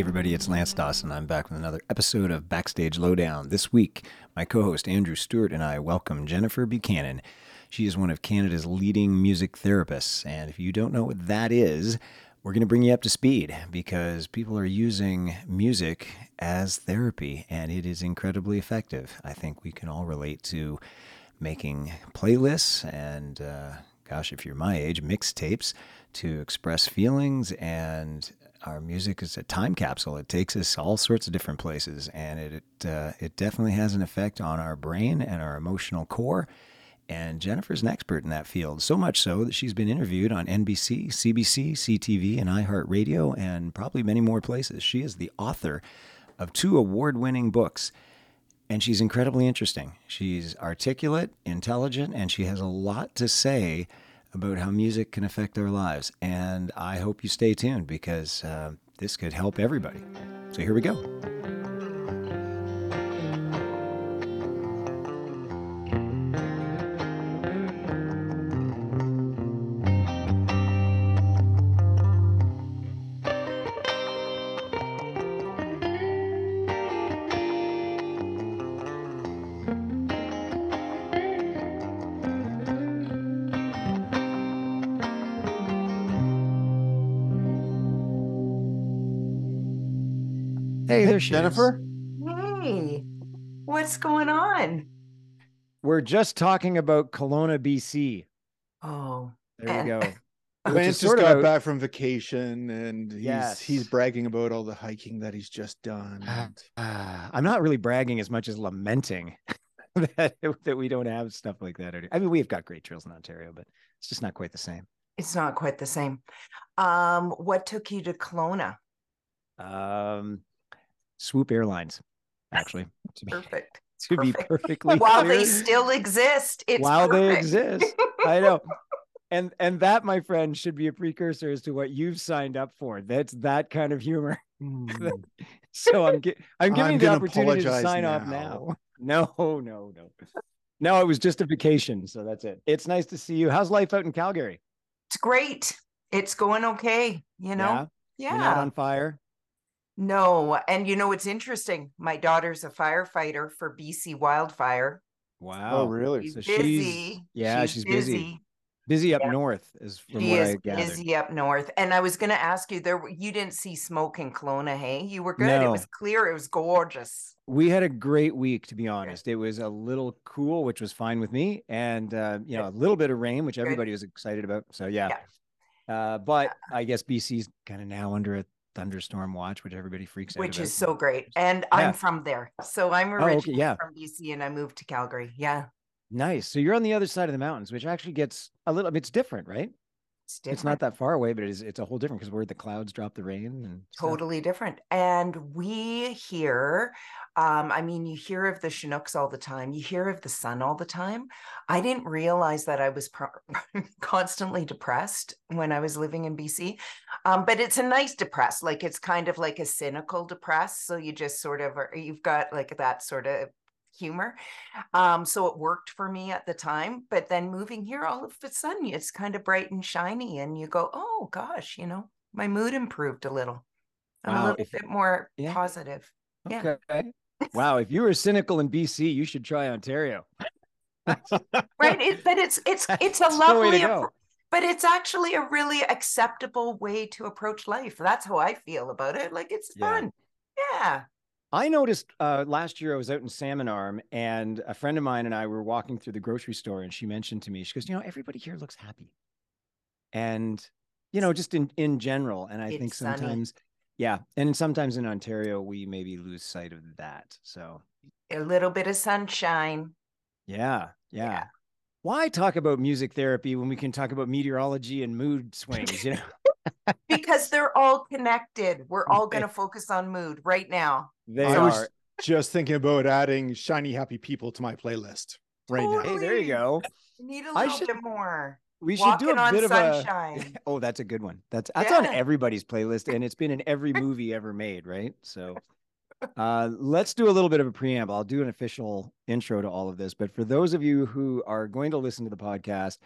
Everybody, it's Lance Dawson. I'm back with another episode of Backstage Lowdown. This week, my co host Andrew Stewart and I welcome Jennifer Buchanan. She is one of Canada's leading music therapists. And if you don't know what that is, we're going to bring you up to speed because people are using music as therapy and it is incredibly effective. I think we can all relate to making playlists and, uh, gosh, if you're my age, mixtapes to express feelings and our music is a time capsule. It takes us all sorts of different places, and it it, uh, it definitely has an effect on our brain and our emotional core. And Jennifer's an expert in that field, so much so that she's been interviewed on NBC, CBC, CTV, and iHeartRadio, and probably many more places. She is the author of two award winning books, and she's incredibly interesting. She's articulate, intelligent, and she has a lot to say about how music can affect our lives. And I hope you stay tuned because uh, this could help everybody. So here we go. She Jennifer. is. Hey, what's going on? We're just talking about Kelowna, BC. Oh, There we go. Lance just got a- back from vacation and he's Yes. he's bragging about all the hiking that he's just done. and- Ah, I'm not really bragging as much as lamenting that that we don't have stuff like that. I mean, we've got great trails in Ontario, but it's just not quite the same. it's not quite the same. Um, what took you to Kelowna? Um, Swoop Airlines, actually, to be, Perfect. to be perfectly While clear, they still exist, it's while they exist. I know. And and that, my friend, should be a precursor as to what you've signed up for. That's that kind of humor. Mm. So I'm gi- I'm giving I'm you the opportunity to apologize sign off now. No, no, no. No, it was just a vacation, so that's it. It's nice to see you. How's life out in Calgary? It's great. It's going okay. You know, yeah, yeah. you're not on fire. No, and you know it's interesting. My daughter's a firefighter for BC Wildfire. Wow. Oh, really? She's So she's- busy. yeah, she's busy. Busy up Yeah. north, is from She what is I gathered. busy up north. And I was going to ask you there, you didn't see smoke in Kelowna, hey? You were good. It was clear. It was gorgeous. We had a great week, to be honest. It was a little cool, which was fine with me, and uh, you know, a little bit of rain, which everybody was excited about. So yeah. Uh, but I guess BC's kind of now under a thunderstorm watch, which everybody freaks out which about. is so great. And Yeah. I'm from there. So I'm oh, okay, originally yeah. from BC and I moved to Calgary. Yeah. nice. So you're on the other side of the mountains, which actually gets a little. It's different, right? It's different. It's not that far away, but it's it's a whole different because where the clouds drop the rain and stuff. totally different. And we hear, um, I mean, you hear of the Chinooks all the time, you hear of the sun all the time. I didn't realize that I was pro- constantly depressed when I was living in BC. Um, but it's a nice depressed, like it's kind of like a cynical depressed. So you just sort of are, you've got like that sort of humor. Um, so it worked for me at the time. But then moving here, all of a sudden it's kind of bright and shiny, and you go, oh gosh, you know, my mood improved a little. I'm Wow, a little if- bit more yeah. positive. Yeah. Okay. wow. If you were cynical in BC, you should try Ontario. Right. It, but it's it's it's a That's lovely to appro- go. but it's actually a really acceptable way to approach life. That's how I feel about it. Like it's Yeah. fun. Yeah. I noticed uh, last year I was out in Salmon Arm, and a friend of mine and I were walking through the grocery store, and she mentioned to me, she goes, "You know, everybody here looks happy," and you know, just in in general. And I think It's sunny. sometimes, yeah, and sometimes in Ontario we maybe lose sight of that. So A little bit of sunshine. yeah, yeah. Yeah. Why talk about music therapy when we can talk about meteorology and mood swings? You know, Because they're all connected. We're all going to focus on mood right now. They I are. was just thinking about adding shiny happy people to my playlist right now. Hey, there you go. Need a I little should- bit more. We should do a on bit of a. sunshine. Oh, that's a good one. That's that's on everybody's playlist, and it's been in every movie ever made, right? So, uh, let's do a little bit of a preamble. I'll do an official intro to all of this, but for those of you who are going to listen to the podcast,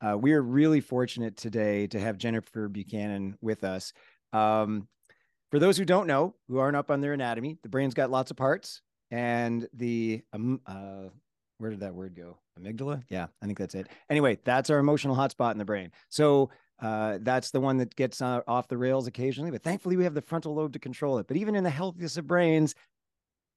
uh, we are really fortunate today to have Jennifer Buchanan with us. Um, for those who don't know, who aren't up on their anatomy, the brain's got lots of parts, and the um, uh, where did that word go? Amygdala? Yeah, I think that's it. Anyway, that's our emotional hotspot in the brain. So uh, that's the one that gets uh, off the rails occasionally, but thankfully we have the frontal lobe to control it. But even in the healthiest of brains,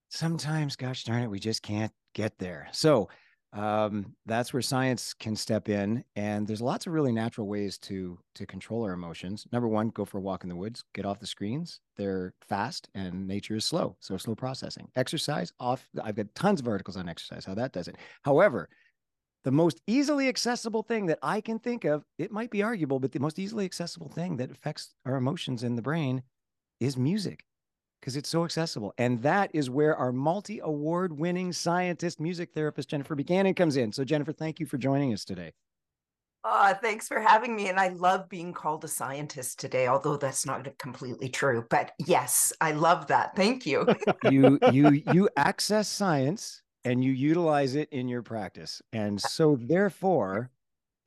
sometimes, gosh darn it, we just can't get there. So um, that's where science can step in and there's lots of really natural ways to to control our emotions. Number one go for a walk in the woods get off the screens. They're fast and nature is slow so slow processing. Exercise off i've got tons of articles on exercise how that does it. However the most easily accessible thing that i can think of it might be arguable but the most easily accessible thing that affects our emotions in the brain is music because it's so accessible. And that is where our multi award winning scientist, music therapist, Jennifer Buchanan comes in. So, Jennifer, thank you for joining us today. Oh, thanks for having me. And I love being called a scientist today, although that's not completely true. But yes, I love that. Thank you. you you you access science and you utilize it in your practice. And so therefore,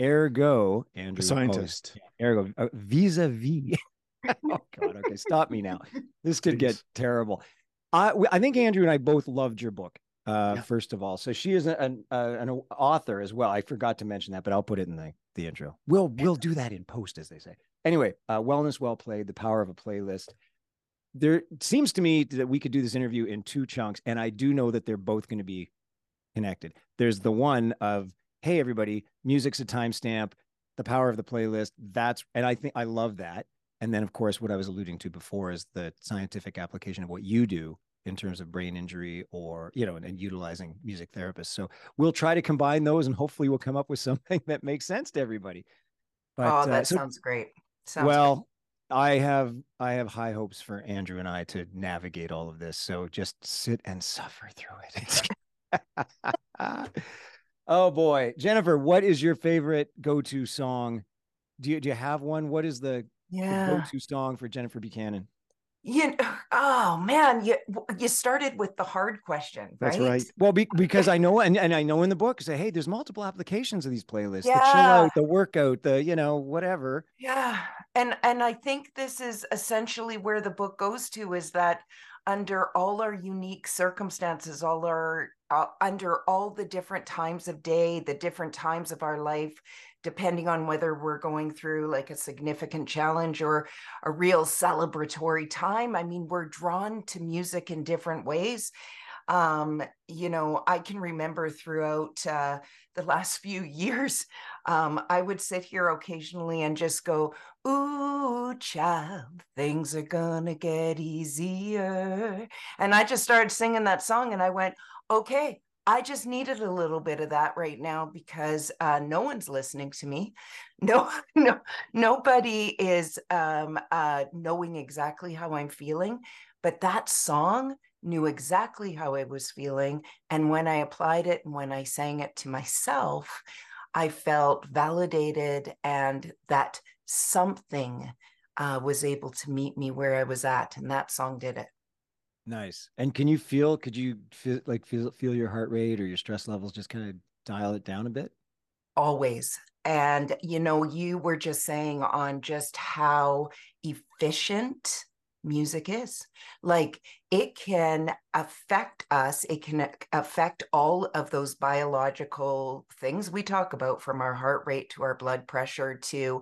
ergo, Andrew, scientist, oh, ergo, uh, vis-a-vis oh God. Okay, stop me now. This could get terrible. I I think Andrew and I both loved your book. Uh, yeah. first of all, so she is an uh, an author as well. I forgot to mention that, but I'll put it in the the intro. We'll we'll do that in post, as they say. Anyway, uh, wellness well played. The power of a playlist. There seems to me that we could do this interview in two chunks, and I do know that they're both going to be connected. There's the one of hey everybody, music's a timestamp. The power of the playlist. That's and I think I love that. And then, of course, what I was alluding to before is the scientific application of what you do in terms of brain injury or, you know, and, and utilizing music therapists. So we'll try to combine those and hopefully we'll come up with something that makes sense to everybody. But, oh, that uh, so, sounds great. Sounds well, great. I have I have high hopes for Andrew and I to navigate all of this. So just sit and suffer through it. oh boy, Jennifer, what is your favorite go-to song? Do you do you have one? What is the yeah. go-to song for Jennifer Buchanan? You, oh man, you you started with the hard question. Right? That's right. Well, be, because I know, and, and I know in the book, say, hey, there's multiple applications of these playlists. Yeah. The chill out, the workout, the you know whatever. Yeah, and and I think this is essentially where the book goes to is that under all our unique circumstances, all our uh, under all the different times of day, the different times of our life, depending on whether we're going through like a significant challenge or a real celebratory time. I mean, we're drawn to music in different ways. Um, you know, I can remember throughout uh, the last few years, um, I would sit here occasionally and just go, Ooh, child, things are gonna get easier. And I just started singing that song and I went, okay, I just needed a little bit of that right now because uh, no one's listening to me. No, no, nobody is um, uh, knowing exactly how I'm feeling. But that song knew exactly how I was feeling. And when I applied it and when I sang it to myself, I felt validated and that something uh, was able to meet me where I was at. And that song did it. Nice. And can you feel, could you feel like feel feel your heart rate or your stress levels just kind of dial it down a bit? Always. And you know, you were just saying on just how efficient music is. Like it can affect us, it can affect all of those biological things we talk about from our heart rate to our blood pressure to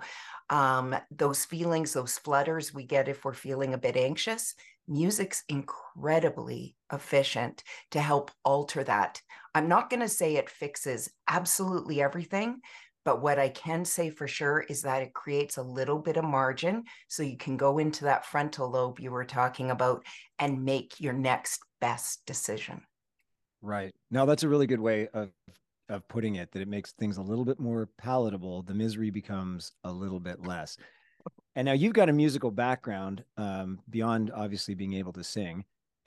um, those feelings, those flutters we get if we're feeling a bit anxious music's incredibly efficient to help alter that. I'm not going to say it fixes absolutely everything, but what I can say for sure is that it creates a little bit of margin so you can go into that frontal lobe you were talking about and make your next best decision. Right. Now that's a really good way of of putting it that it makes things a little bit more palatable. The misery becomes a little bit less. And now you've got a musical background um, beyond obviously being able to sing.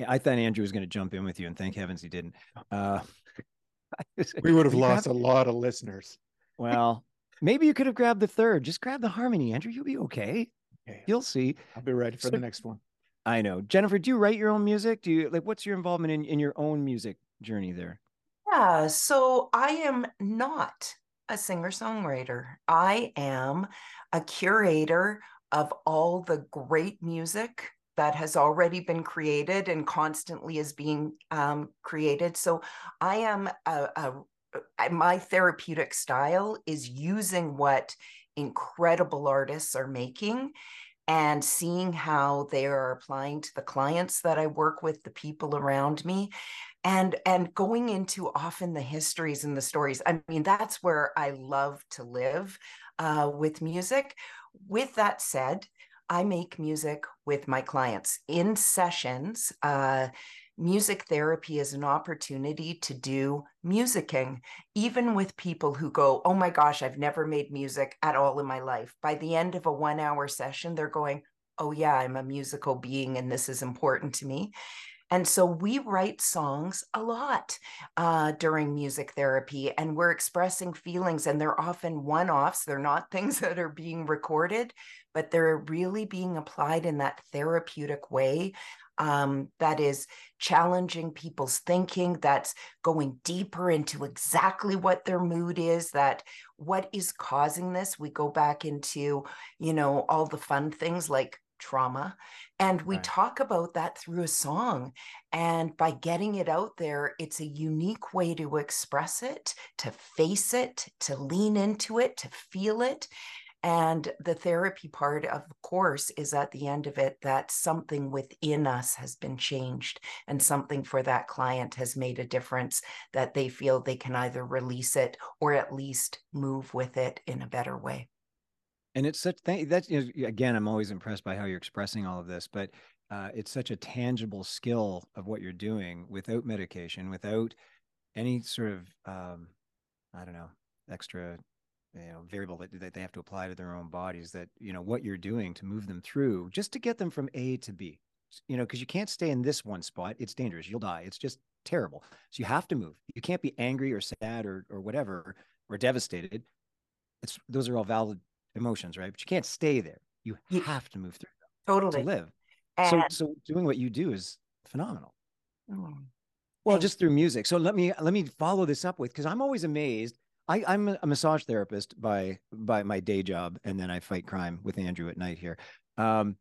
I thought Andrew was going to jump in with you, and thank heavens he didn't. Uh, we would have lost have... a lot of listeners. Well, maybe you could have grabbed the third. Just grab the harmony, Andrew. You'll be okay. okay. You'll see. I'll be ready for so, the next one. I know. Jennifer, do you write your own music? Do you like what's your involvement in, in your own music journey there? Yeah, so I am not a singer songwriter. I am a curator of all the great music that has already been created and constantly is being um, created. So I am a, a, my therapeutic style is using what incredible artists are making and seeing how they are applying to the clients that I work with, the people around me, and and going into often the histories and the stories. I mean, that's where I love to live uh, with music. With that said, I make music with my clients in sessions. Uh, music therapy is an opportunity to do musicking, even with people who go, Oh my gosh, I've never made music at all in my life. By the end of a one hour session, they're going, Oh, yeah, I'm a musical being and this is important to me. And so we write songs a lot uh, during music therapy, and we're expressing feelings, and they're often one offs. They're not things that are being recorded, but they're really being applied in that therapeutic way um, that is challenging people's thinking, that's going deeper into exactly what their mood is, that what is causing this. We go back into, you know, all the fun things like trauma. And we right. talk about that through a song. And by getting it out there, it's a unique way to express it, to face it, to lean into it, to feel it. And the therapy part, of course, is at the end of it that something within us has been changed and something for that client has made a difference that they feel they can either release it or at least move with it in a better way and it's such thing that's you know, again i'm always impressed by how you're expressing all of this but uh, it's such a tangible skill of what you're doing without medication without any sort of um, i don't know extra you know variable that, that they have to apply to their own bodies that you know what you're doing to move them through just to get them from a to b. You know because you can't stay in this one spot it's dangerous you'll die it's just terrible. So you have to move you can't be angry or sad or or whatever or devastated. It's those are all valid emotions, right? But you can't stay there. You have to move through them totally to live. And... So, so doing what you do is phenomenal. Oh, well, just through music. So let me let me follow this up with because I'm always amazed. I, I'm a massage therapist by by my day job, and then I fight crime with Andrew at night here. Um,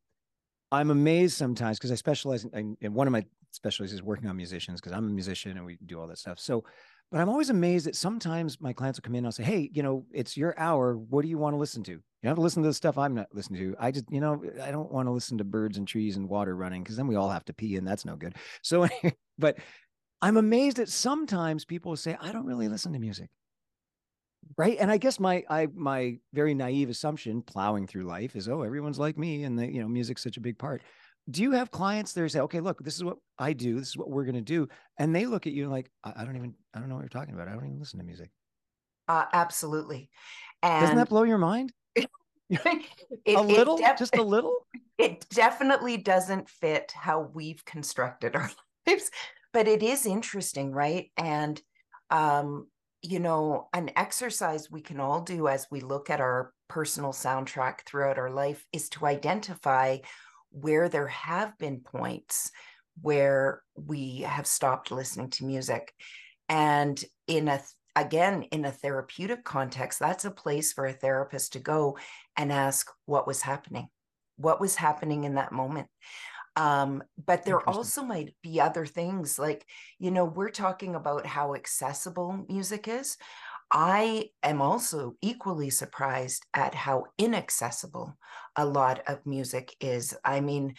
I'm amazed sometimes because I specialize in, in, one of my specialties is working on musicians because I'm a musician and we do all that stuff. So but I'm always amazed that sometimes my clients will come in and I'll say, Hey, you know, it's your hour. What do you want to listen to? You have to listen to the stuff I'm not listening to. I just, you know, I don't want to listen to birds and trees and water running because then we all have to pee and that's no good. So, but I'm amazed that sometimes people say, I don't really listen to music. Right. And I guess my, I, my very naive assumption plowing through life is, oh, everyone's like me and the, you know, music's such a big part do you have clients that say, okay, look, this is what I do, this is what we're going to do, and they look at you like, I, I, don't even, I don't know what you're talking about. I don't even listen to music. Uh, absolutely. And doesn't that blow your mind? it, a little, def- just a little. It definitely doesn't fit how we've constructed our lives, but it is interesting, right? And um, you know, an exercise we can all do as we look at our personal soundtrack throughout our life is to identify where there have been points where we have stopped listening to music. And in a again in a therapeutic context that's a place for a therapist to go and ask what was happening what was happening in that moment um, but there also might be other things like you know we're talking about how accessible music is I am also equally surprised at how inaccessible a lot of music is. I mean,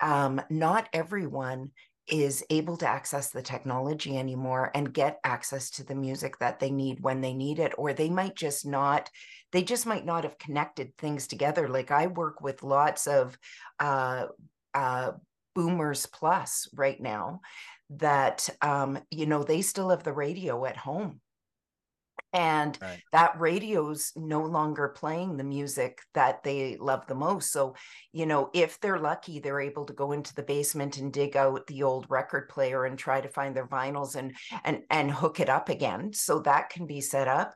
um, not everyone is able to access the technology anymore and get access to the music that they need when they need it or they might just not they just might not have connected things together like i work with lots of uh, uh, boomers plus right now that um, you know they still have the radio at home and right. that radio's no longer playing the music that they love the most. So you know if they're lucky they're able to go into the basement and dig out the old record player and try to find their vinyls and and and hook it up again. So that can be set up.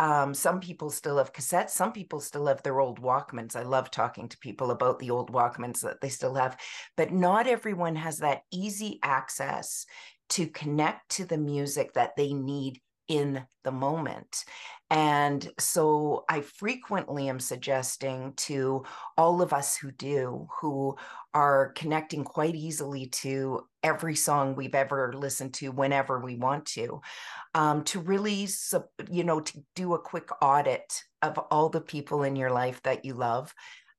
Um, some people still have cassettes. Some people still have their old walkmans. I love talking to people about the old walkmans that they still have. But not everyone has that easy access to connect to the music that they need in the moment. And so I frequently am suggesting to all of us who do, who are connecting quite easily to every song we've ever listened to whenever we want to, um, to really, you know, to do a quick audit of all the people in your life that you love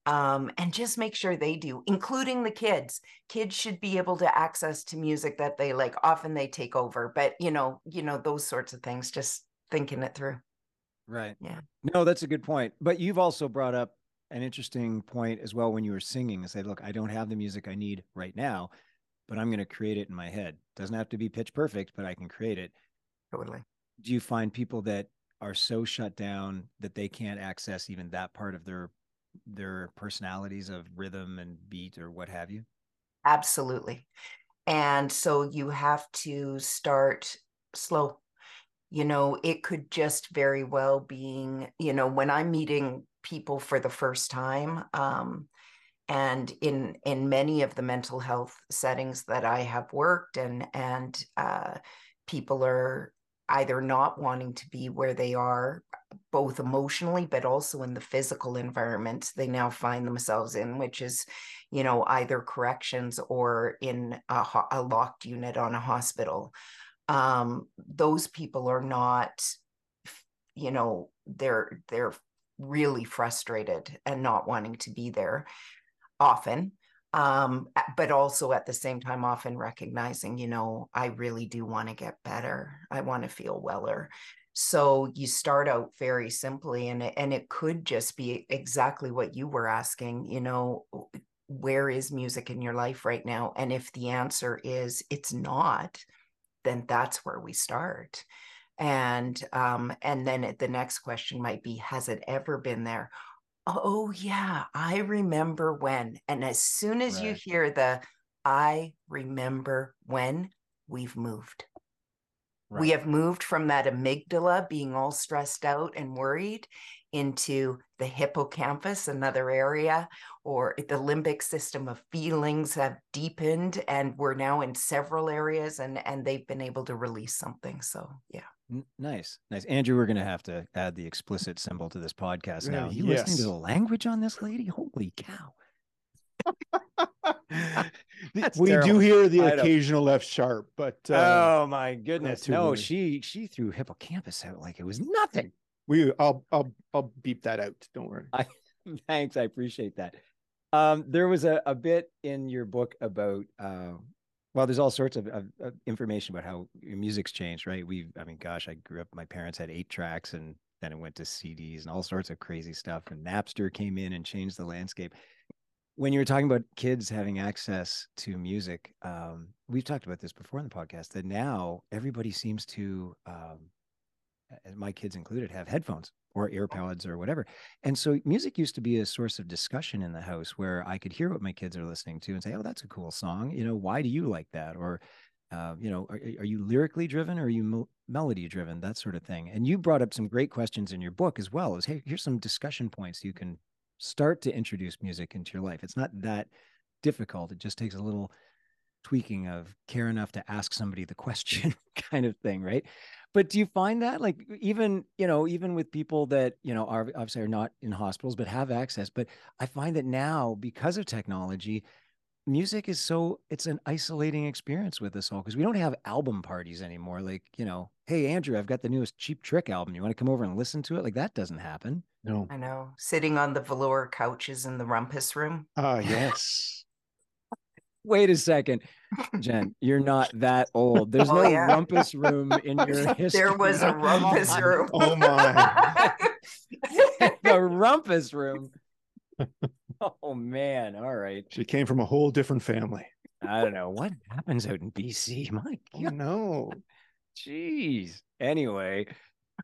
um, and just make sure they do, including the kids. Kids should be able to access to music that they like. Often they take over, but you know, you know those sorts of things. Just thinking it through. Right. Yeah. No, that's a good point. But you've also brought up an interesting point as well when you were singing and said, "Look, I don't have the music I need right now, but I'm going to create it in my head. Doesn't have to be pitch perfect, but I can create it." Totally. Do you find people that are so shut down that they can't access even that part of their their personalities of rhythm and beat or what have you? Absolutely. And so you have to start slow. You know, it could just very well being, you know, when I'm meeting people for the first time, um, and in in many of the mental health settings that I have worked and and uh, people are either not wanting to be where they are, both emotionally, but also in the physical environment they now find themselves in, which is, you know, either corrections or in a, a locked unit on a hospital. Um, those people are not, you know, they're they're really frustrated and not wanting to be there often um but also at the same time often recognizing you know i really do want to get better. I want to feel weller. So you start out very simply and and it could just be exactly what you were asking you know where is music in your life right now? And if the answer is it's not then that's where we start. And um and then the next question might be has it ever been there oh yeah i remember when and as soon as right. you hear the i remember when we've moved right. we have moved from that amygdala being all stressed out and worried into the hippocampus another area or the limbic system of feelings have deepened and we're now in several areas and and they've been able to release something so yeah nice, nice. Andrew, we're going to have to add the explicit symbol to this podcast now. You yes. listening to the language on this lady? Holy cow! we terrible. do hear the occasional F sharp, but uh, oh my goodness, no, she she threw hippocampus out like it was nothing. We, I'll I'll I'll beep that out. Don't worry. I, thanks, I appreciate that. Um, there was a, a bit in your book about uh, well, there's all sorts of, of, of, information about how music's changed, right? We, I mean, gosh, I grew up. My parents had eight tracks, and then it went to CDs and all sorts of crazy stuff. And Napster came in and changed the landscape. When you were talking about kids having access to music, um, we've talked about this before in the podcast. That now everybody seems to, um, my kids included, have headphones or earpods or whatever. And so music used to be a source of discussion in the house where I could hear what my kids are listening to and say, "Oh, that's a cool song. You know, why do you like that?" Or, uh, you know, are, are, you lyrically driven or are you melody driven? That sort of thing. And you brought up some great questions in your book as well. As hey, here's some discussion points you can start to introduce music into your life. It's not that difficult. It just takes a little tweaking of care enough to ask somebody the question kind of thing, right? But do you find that like even, you know, even with people that, you know, are obviously are not in hospitals but have access, but I find that now because of technology, music is so it's an isolating experience with us all because we don't have album parties anymore. Like, you know, hey Andrew, I've got the newest Cheap Trick album. You want to come over and listen to it? Like that doesn't happen. No. I know. Sitting on the velour couches in the rumpus room. Ah, uh, yes wait a second, Jen, you're not that old. There's oh, no yeah. rumpus room in your history. There was a rumpus room. Oh my. the rumpus room. Oh man. All right. She came from a whole different family. I don't know what happens out in BC. My God. Oh, no. Jeez. Anyway,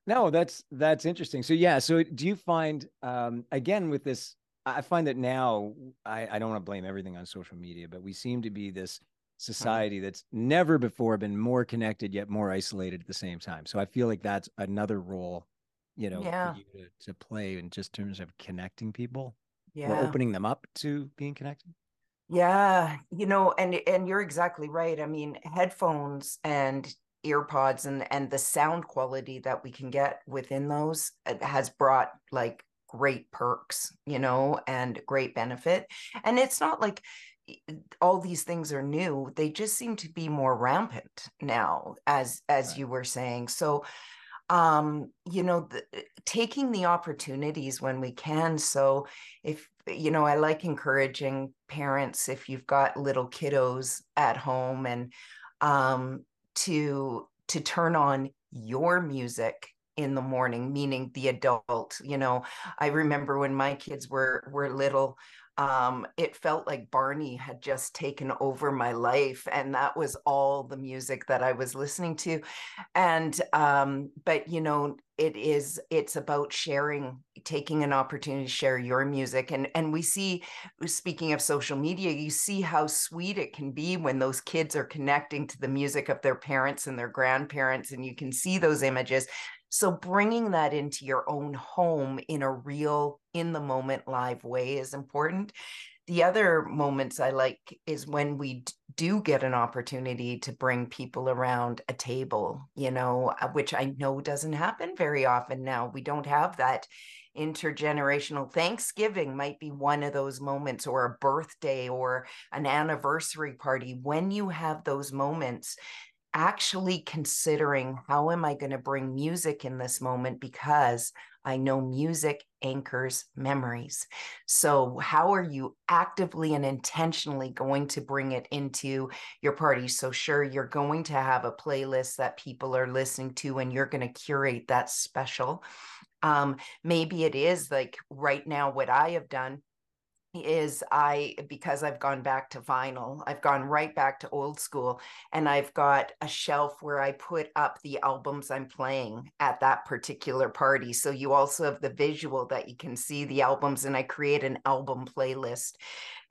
no, that's that's interesting. So yeah, so do you find um again with this I find that now I, I don't want to blame everything on social media, but we seem to be this mm-hmm. society that's never before been more connected yet more isolated at the same time. So I feel like that's another role, you know, yeah. for you to, to play in just terms of connecting people yeah. or opening them up to being connected. Yeah, you know, and and you're exactly right. I mean, headphones and earpods and and the sound quality that we can get within those uh, has brought like great perks, you know, and great benefit. And it's not like all these things are new they just seem to be more rampant now as as right. you were saying so um you know the, taking the opportunities when we can so if you know i like encouraging parents if you've got little kiddos at home and um to to turn on your music in the morning meaning the adult you know i remember when my kids were were little um, it felt like Barney had just taken over my life, and that was all the music that I was listening to. And um, but you know, it is it's about sharing, taking an opportunity to share your music, and and we see, speaking of social media, you see how sweet it can be when those kids are connecting to the music of their parents and their grandparents, and you can see those images. So bringing that into your own home in a real, in the moment live way is important. The other moments I like is when we do get an opportunity to bring people around a table, you know, uh, which I know doesn't happen very often now. We don't have that intergenerational Thanksgiving might be one of those moments, or a birthday or an anniversary party. When you have those moments, actually considering how am I going to bring music in this moment because I know music anchors memories. So, how are you actively and intentionally going to bring it into your party? So, sure, you're going to have a playlist that people are listening to, and you're going to curate that special. Um, maybe it is like right now, what I have done is I because I've gone back to vinyl, I've gone right back to old school and I've got a shelf where I put up the albums I'm playing at that particular party. So you also have the visual that you can see the albums and I create an album playlist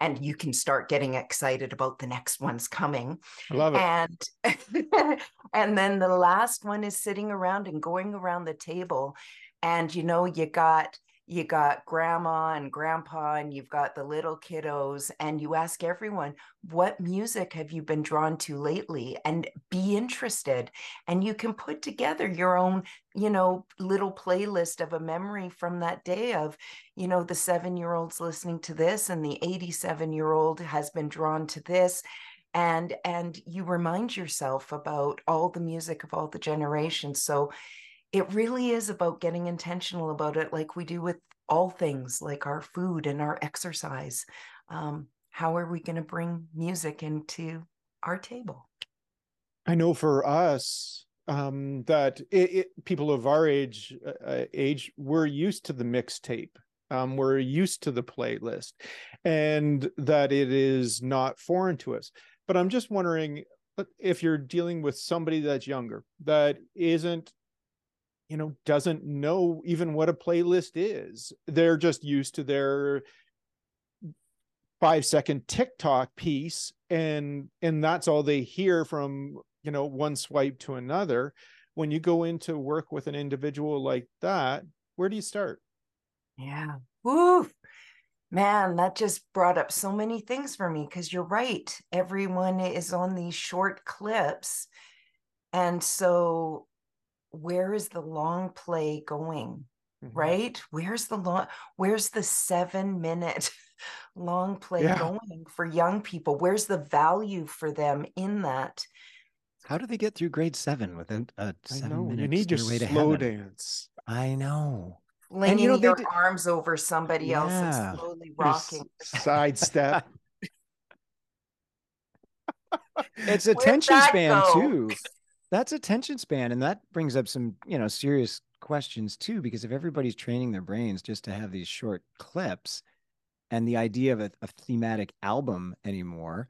and you can start getting excited about the next one's coming. I love it. And and then the last one is sitting around and going around the table and you know you got you got grandma and grandpa and you've got the little kiddos and you ask everyone what music have you been drawn to lately? and be interested. And you can put together your own you know little playlist of a memory from that day of you know the 7 year olds listening to this and the 87 year old has been drawn to this. And and you remind yourself about all the music of all the generations. So it really is about getting intentional about it, like we do with all things, like our food and our exercise. Um, how are we going to bring music into our table? I know for us um, that it, it, people of our age, uh, uh age, we're used to the mixtape. Um, we're used to the playlist, and that it is not foreign to us. But I'm just wondering if you're dealing with somebody that's younger, that isn't you know doesn't know even what a playlist is. They're just used to their five second tiktok piece and and that's all they hear from you know one swipe to another. When you go into work with an individual like that where do you start? Yeah. Woo. man that just brought up so many things for me because you're right. Everyone is on these short clips. And so where is the long play going mm-hmm. right? Where's the long where's the seven minute long play yeah. going for young people? Where's the value for them in that? How do they get through grade seven within a seven minute you need your slow dance. I know. Flinging and, you know, your did... arms over somebody yeah. else and slowly rocking sidestep. It's attention span go? too that's attention span and that brings up some you know serious questions too because if everybody's training their brains just to have these short clips and the idea of a, a thematic album anymore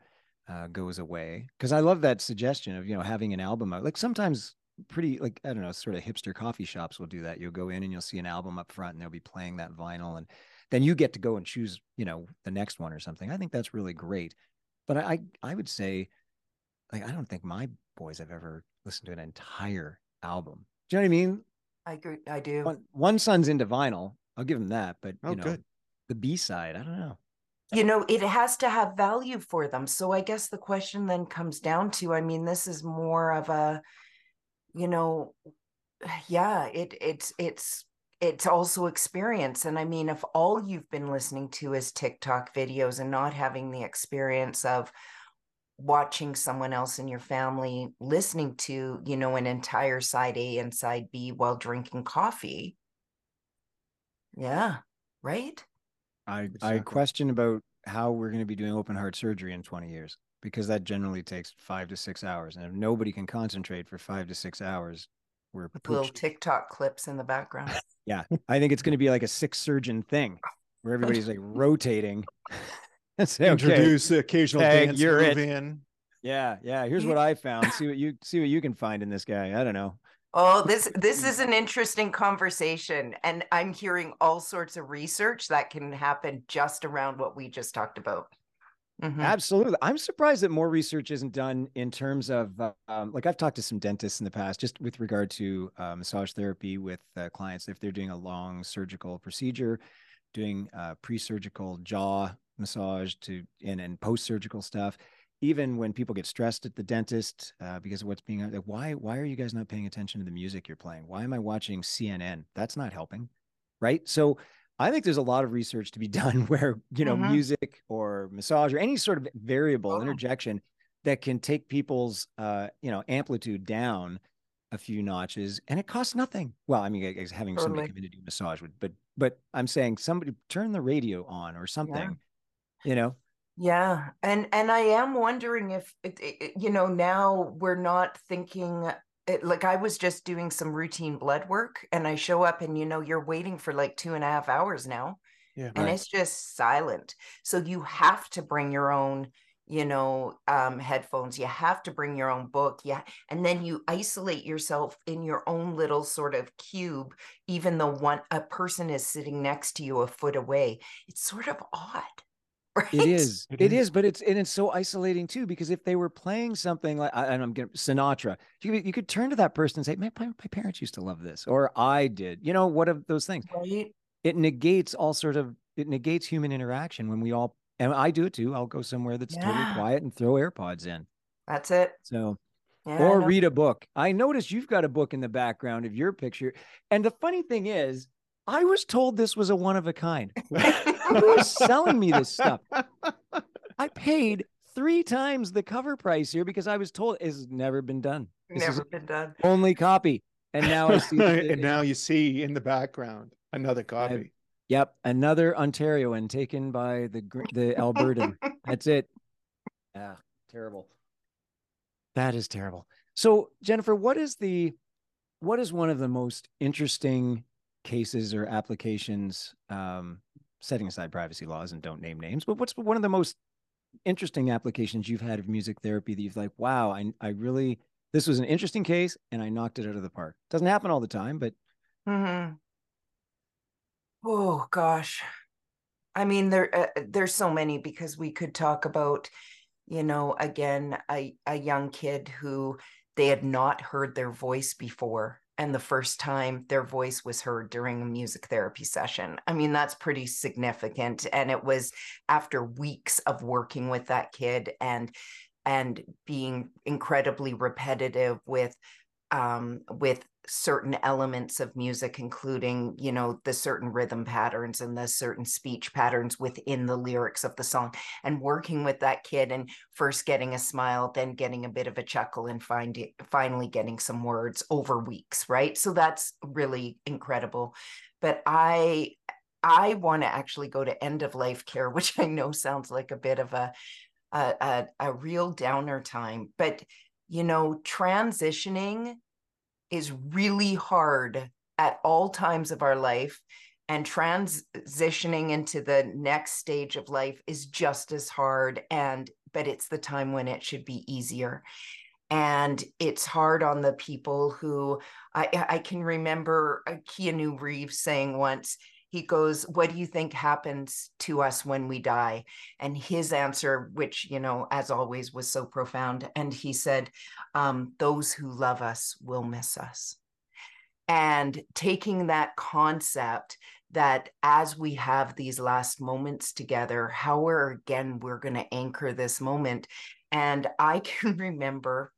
uh, goes away because i love that suggestion of you know having an album like sometimes pretty like i don't know sort of hipster coffee shops will do that. You'll go in and you'll see an album up front and they'll be playing that vinyl and then you get to go and choose you know the next one or something. I think that's really great. But i i would say like i don't think my boys have ever listen to an entire album. Do you know what I mean? I agree. I do. One, one son's into vinyl. I'll give him that. But oh, you know, good. the B side, I don't know. You know, it has to have value for them. So I guess the question then comes down to I mean, this is more of a you know yeah it it's it's it's also experience and i mean if all you've been listening to is tiktok videos and not having the experience of watching someone else in your family listening to you know an entire side a and side b while drinking coffee. Yeah right? I i question about how we're going to be doing open heart surgery in 20 years because that generally takes five to six hours and if nobody can concentrate for five to six hours we're With little tiktok clips in the background. Yeah i think it's going to be like a six surgeon thing where everybody's like rotating say, Introduce okay, the occasional Peg, dance you're move it. in. Yeah, yeah. Here's what I found. See what you see what you can find in this guy. I don't know. Oh, this this is an interesting conversation, and I'm hearing all sorts of research that can happen just around what we just talked about. Mm-hmm. Absolutely. I'm surprised that more research isn't done in terms of, um, like, I've talked to some dentists in the past, just with regard to uh, massage therapy with uh, clients. If they're doing a long surgical procedure, doing uh, pre surgical jaw massage to and, and post surgical stuff. Even when people get stressed at the dentist uh, because of what's being like, why why are you guys not paying attention to the music you're playing? Why am I watching CNN? That's not helping, right? So I think there's a lot of research to be done where you know mm-hmm. music or massage or any sort of variable oh. interjection that can take people's uh, you know amplitude down a few notches and it costs nothing. Well, I mean, having totally. somebody come in to do massage would, but but I'm saying somebody turn the radio on or something you know? Yeah and and i am wondering if it, it, you know now we're not thinking it, like i was just doing some routine blood work and i show up and you know you're waiting for like two and a half hours now yeah, and right. it's just silent. So you have to bring your own you know um, headphones you have to bring your own book yeah and then you isolate yourself in your own little sort of cube even though one a person is sitting next to you a foot away. It's sort of odd Right? It is. It, it is. is. but it's and it's so isolating too because if they were playing something like and I'm getting Sinatra, you could, you could turn to that person and say, "My my parents used to love this," or "I did." You know, what of those things? Right. It negates all sort of it negates human interaction when we all and I do it too. I'll go somewhere that's yeah. totally quiet and throw AirPods in. That's it. So yeah, or read a book. I noticed you've got a book in the background of your picture. And the funny thing is, I was told this was a one of a kind. Who was selling me this stuff? I paid three times the cover price here because I was told it's never been done. This never been done. Only copy. And now I see. and now you see in the background another copy. I, yep, another Ontarioan taken by the the Albertan. That's it. Ah, terrible. That is terrible. So Jennifer, what is the what is one of the most interesting cases or applications, um, setting aside privacy laws and don't name names, but what's one of the most interesting applications you've had of music therapy that you've like, wow, I, I really, this was an interesting case and I knocked it out of the park. Doesn't happen all the time, but. Mm-hmm. Oh gosh. I mean, there, uh, there's so many because we could talk about, you know, again, a, a young kid who they had not heard their voice before and the first time their voice was heard during a music therapy session. I mean, that's pretty significant. And it was after weeks of working with that kid and and being incredibly repetitive with um, with certain elements of music, including, you know, the certain rhythm patterns and the certain speech patterns within the lyrics of the song, and working with that kid and first getting a smile, then getting a bit of a chuckle, and finding finally getting some words over weeks, right? So that's really incredible. But I I want to actually go to end of life care, which I know sounds like a bit of a a, a, a real downer time, but you know, transitioning is really hard at all times of our life and transitioning into the next stage of life is just as hard and but it's the time when it should be easier. And it's hard on the people who I, I can remember uh, Keanu Reeves saying once, he goes, What do you think happens to us when we die? And his answer, which, you know, as always, was so profound. And he said, um, Those who love us will miss us. And taking that concept that as we have these last moments together, how we're again, we're going to anchor this moment. And I can remember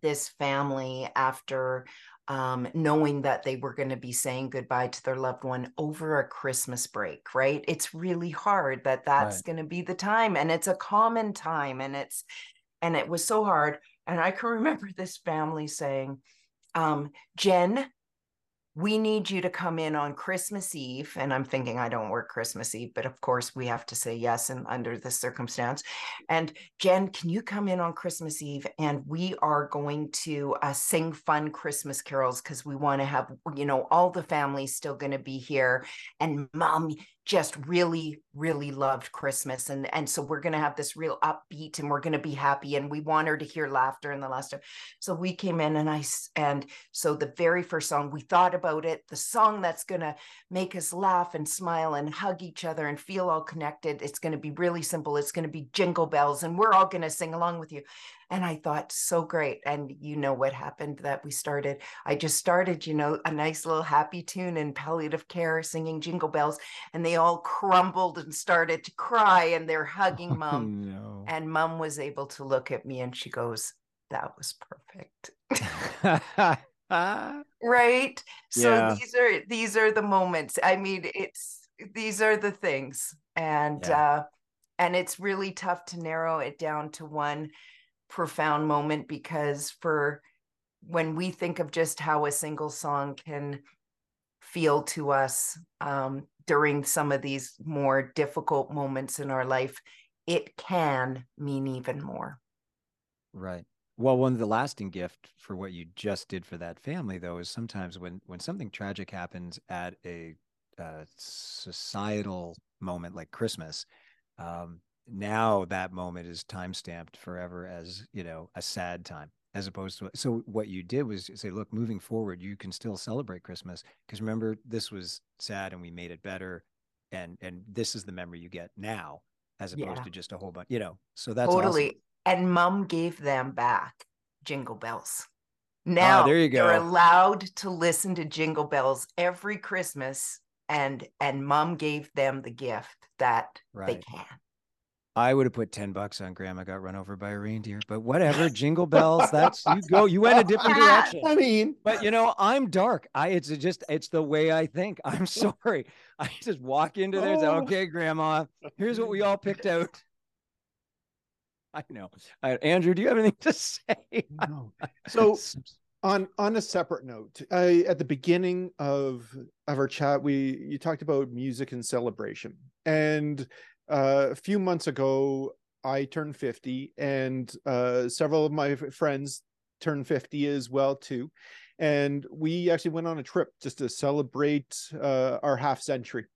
this family after um, knowing that they were going to be saying goodbye to their loved one over a Christmas break, right? It's really hard that that's right. going to be the time. And it's a common time. And it's, and it was so hard. And I can remember this family saying, um, Jen, we need you to come in on Christmas Eve. And I'm thinking, I don't work Christmas Eve, but of course we have to say yes and under this circumstance. And Jen, can you come in on Christmas Eve? And we are going to uh, sing fun Christmas carols because we want to have, you know, all the families still going to be here. And mom, just really really loved christmas and and so we're going to have this real upbeat and we're going to be happy and we want her to hear laughter in the last time. So we came in and i and so the very first song we thought about it the song that's going to make us laugh and smile and hug each other and feel all connected it's going to be really simple it's going to be jingle bells and we're all going to sing along with you and I thought, so great. And you know what happened that we started? I just started, you know, a nice little happy tune in palliative care singing jingle bells. And they all crumbled and started to cry and they're hugging mom. Oh, no. And mom was able to look at me and she goes, that was perfect. right. So yeah. these are these are the moments. I mean, it's these are the things. And yeah. uh and it's really tough to narrow it down to one profound moment because for when we think of just how a single song can feel to us um, during some of these more difficult moments in our life, it can mean even more. Right. Well, one of the lasting gift for what you just did for that family, though, is sometimes when when something tragic happens at a uh, societal moment like Christmas, um, now that moment is time stamped forever as you know a sad time as opposed to so what you did was say look moving forward you can still celebrate christmas because remember this was sad and we made it better and and this is the memory you get now as opposed yeah. to just a whole bunch you know so that's totally awesome. and mom gave them back jingle bells ah, now there you go they're allowed to listen to jingle bells every christmas and and mom gave them the gift that right. they can I would have put 10 bucks on grandma got run over by a reindeer, but whatever. Jingle bells. That's you go. You went a different direction. I mean, but you know, I'm dark. I, it's just, it's the way I think. I'm sorry. I just walk into there and say, oh. okay, grandma, here's what we all picked out. I know. Right, Andrew, do you have anything to say? No. So on on a separate note, I, at the beginning of of our chat, we you talked about music and celebration, and uh, a few months ago, I turned 50, and uh, several of my friends turned 50 as well too. And we actually went on a trip just to celebrate uh, our half century.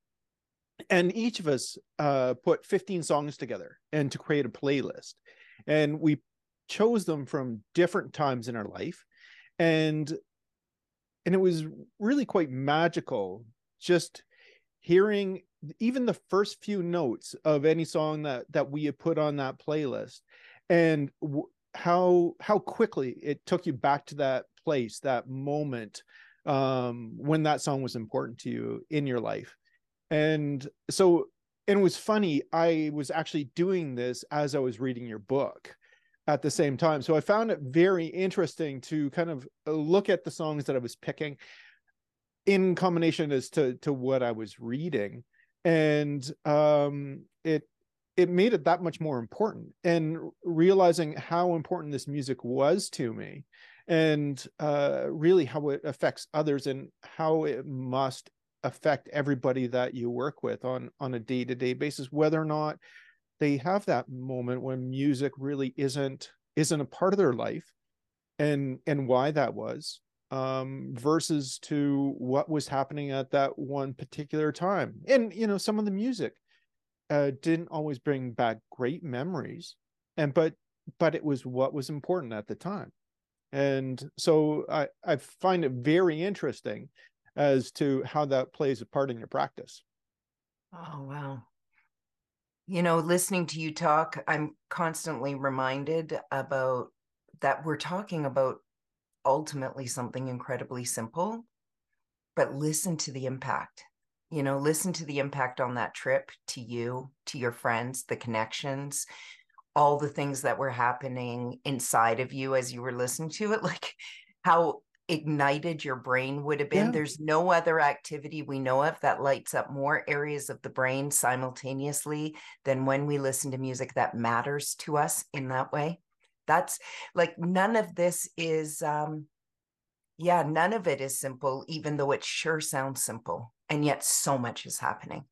And each of us uh, put 15 songs together and to create a playlist. And we chose them from different times in our life. And and it was really quite magical just hearing even the first few notes of any song that that we had put on that playlist and w- how how quickly it took you back to that place that moment um when that song was important to you in your life. And so and it was funny i was actually doing this as i was reading your book at the same time. So i found it very interesting to kind of uh, look at the songs that i was picking in combination as to to what i was reading and um, it it made it that much more important. And realizing how important this music was to me and uh, really how it affects others and how it must affect everybody that you work with on on a day-to-day basis whether or not they have that moment when music really isn't isn't a part of their life and and why that was um, versus to what was happening at that one particular time. And you know, some of the music uh, didn't always bring back great memories, and but but it was what was important at the time. And so I I find it very interesting as to how that plays a part in your practice. Oh wow. You know, listening to you talk, I'm constantly reminded about that we're talking about ultimately something incredibly simple, but listen to the impact. You know, listen to the impact on that trip to you, to your friends, the connections, all the things that were happening inside of you as you were listening to it, like how ignited your brain would have been. Yeah. There's no other activity we know of that lights up more areas of the brain simultaneously than when we listen to music that matters to us in that way. That's like none of this is um yeah, none of it is simple, even though it sure sounds simple. And yet so much is happening.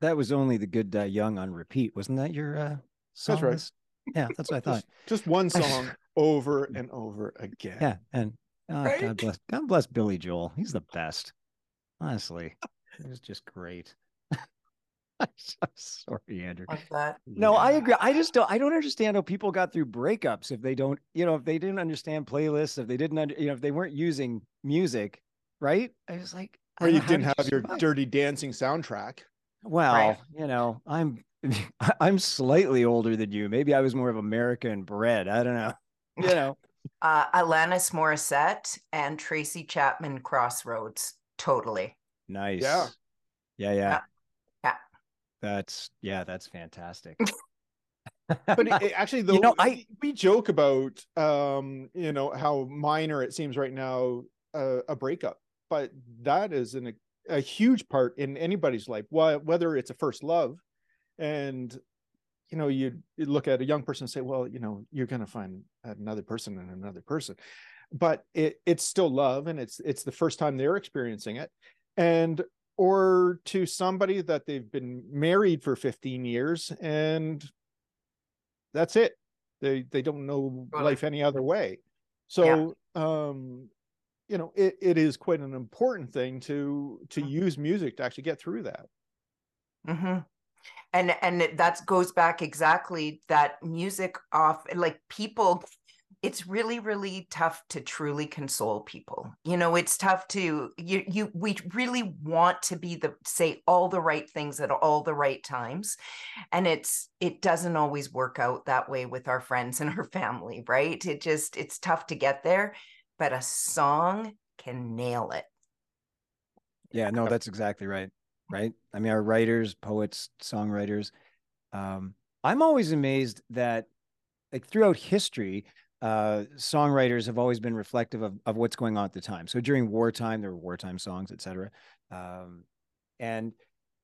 That was only the good uh, young on repeat, wasn't that your uh, song That's right. list? Yeah, that's what I thought. Just, just one song over and over again. Yeah, and oh, Right? God bless, God bless Billy Joel. He's the best. Honestly, he was just great. I'm sorry, Andrew. Like that. No, I agree. I just don't. I don't understand how people got through breakups if they don't. You know, if they didn't understand playlists, if they didn't, under, you know, if they weren't using music, right? I was like, I Or you didn't did have your survive? dirty dancing soundtrack. Well, Right. you know, I'm I'm slightly older than you. Maybe I was more of American bred. I don't know. You know. Uh Alanis Morissette and Tracy Chapman Crossroads. Totally. Nice. Yeah. Yeah, yeah. Yeah. That's yeah, that's fantastic. But it, it- actually, though, know, I- we joke about, um, you know, how minor it seems right now uh, a breakup, but that is an, a huge part in anybody's life. Why, whether it's a first love, and you know, you, you look at a young person and say, well, you know, you're going to find another person and another person, but it it's still love, and it's it's the first time they're experiencing it, and or to somebody that they've been married for 15 years and that's it they they don't know Right. life any other way so um you know it, it is quite an important thing to to Mhm. use music to actually get through that mm-hmm. And and that goes back exactly that music off like people it's really really tough to truly console people you know it's tough to you you we really want to be the say all the right things at all the right times and it's it doesn't always work out that way with our friends and our family right it just it's tough to get there but a song can nail it Yeah, no, that's exactly right. Right. I mean, our writers, poets, songwriters. Um, I'm always amazed that, like, throughout history, uh, songwriters have always been reflective of, of what's going on at the time. So during wartime, there were wartime songs, et cetera. Um, and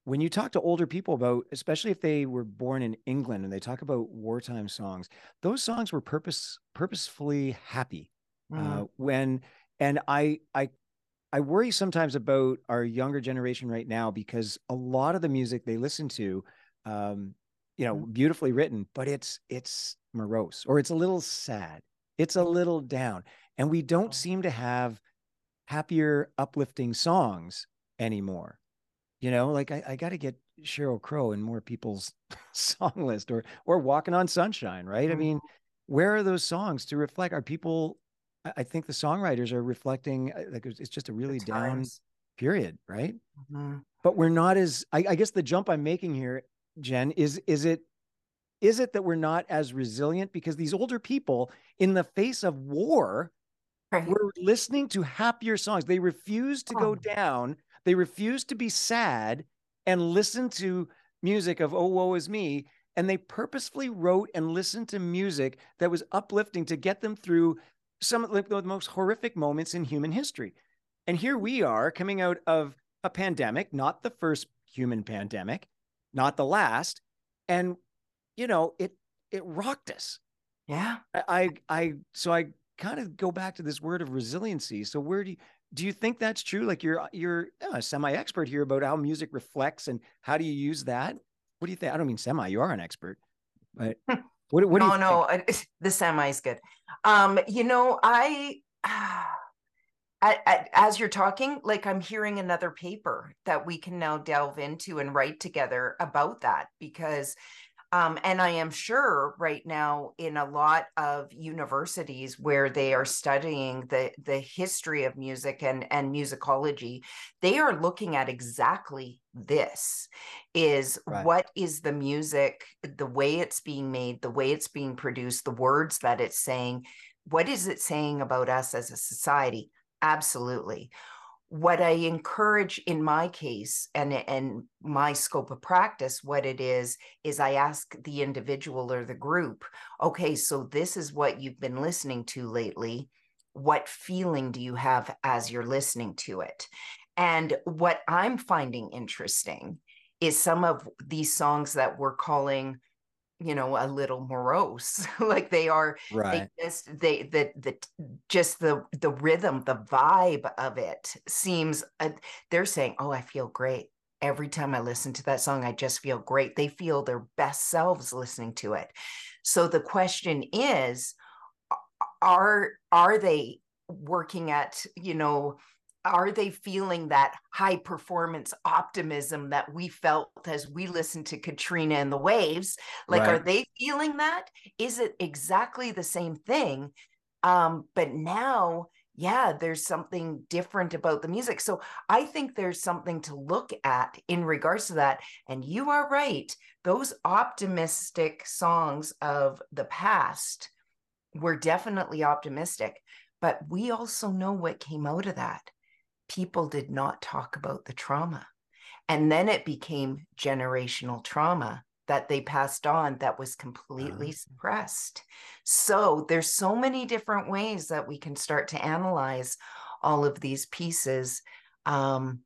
when you talk to older people about, especially if they were born in England and they talk about wartime songs, those songs were purpose purposefully happy Mm. uh, when and I I I worry sometimes about our younger generation right now because a lot of the music they listen to, um, you know, beautifully written, but it's it's morose or it's a little sad, it's a little down, and we don't seem to have happier, uplifting songs anymore. You know, like I, I got to get Sheryl Crow in more people's song list, or or Walking on Sunshine, right? I Mhm. mean, where are those songs to reflect? Are people? I think the songwriters are reflecting uh, like it's just a really down period, right? Mhm. But we're not as. I, I guess the jump I'm making here, Jen, is is it is it that we're not as resilient because these older people, in the face of war, Right. were listening to happier songs. They refused to go Oh. down. They refused to be sad and listen to music of "Oh woe is me." And they purposefully wrote and listened to music that was uplifting to get them through some of the most horrific moments in human history. And here we are coming out of a pandemic, not the first human pandemic, not the last. And you know, it it rocked us. yeah I, I, so I kind of go back to this word of resiliency. So where do you, do you think that's true? Like you're you're a semi-expert here about how music reflects and how do you use that? What do you think? I don't mean semi. You are an expert, but what what do you? no, I- the semi is good. Um, you know, I, I, I, as you're talking, like I'm hearing another paper that we can now delve into and write together about that because, um, and I am sure right now in a lot of universities where they are studying the the history of music and and musicology, they are looking at exactly this is Right. what is the music the way it's being made the way it's being produced the words that it's saying what is it saying about us as a society absolutely what I encourage in my case and and my scope of practice, what it is, is I ask the individual or the group, okay, so this is what you've been listening to lately. What feeling do you have as you're listening to it? And what I'm finding interesting is some of these songs that we're calling you know a little morose like they are right. they just they the the just the the rhythm the vibe of it seems uh, they're saying oh i feel great. Every time i listen to that song i just feel great. They feel their best selves listening to it. So the question is are are they working at you know are they feeling that high performance optimism that we felt as we listened to Katrina and the Waves? Like, right. are they feeling that? Is it exactly the same thing? Um, but now, yeah, there's something different about the music. So I think there's something to look at in regards to that. And you are right. Those optimistic songs of the past were definitely optimistic. But we also know what came out of that people did not talk about the trauma. And then it became generational trauma that they passed on that was completely uh-huh. suppressed. So there's so many different ways that we can start to analyze all of these pieces. Um,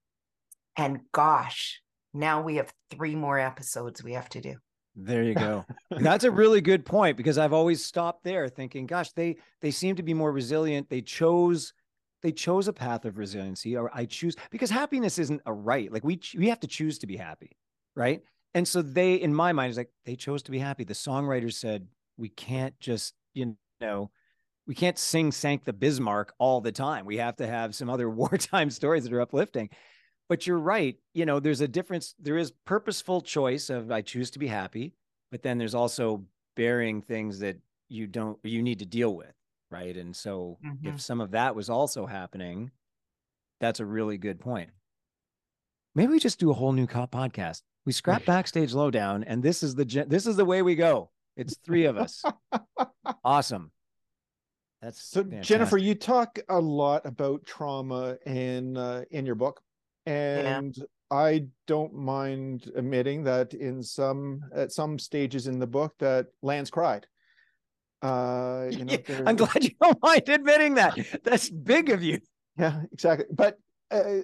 and gosh, now we have three more episodes we have to do. There you go. That's a really good point because I've always stopped there thinking, gosh, they they seem to be more resilient. They chose they chose a path of resiliency or i choose because happiness isn't a right like we we have to choose to be happy right? And so they in my mind is like they chose to be happy. The songwriters said we can't just you know we can't sing sank the bismarck all the time. We have to have some other wartime stories that are uplifting. But you're right you know there's a difference there is purposeful choice of i choose to be happy but then there's also bearing things that you don't you need to deal with right? And so mm-hmm. if some of that was also happening that's a really good point. Maybe we just do a whole new podcast. We scrap backstage lowdown and this is the gen- this is the way we go. It's three of us. Awesome. That's so fantastic. jennifer you talk a lot about trauma in uh, in your book and yeah. i don't mind admitting that in some at some stages in the book that lance cried uh, you know, yeah, I'm glad you don't mind admitting that. That's big of you. Yeah, exactly. But uh,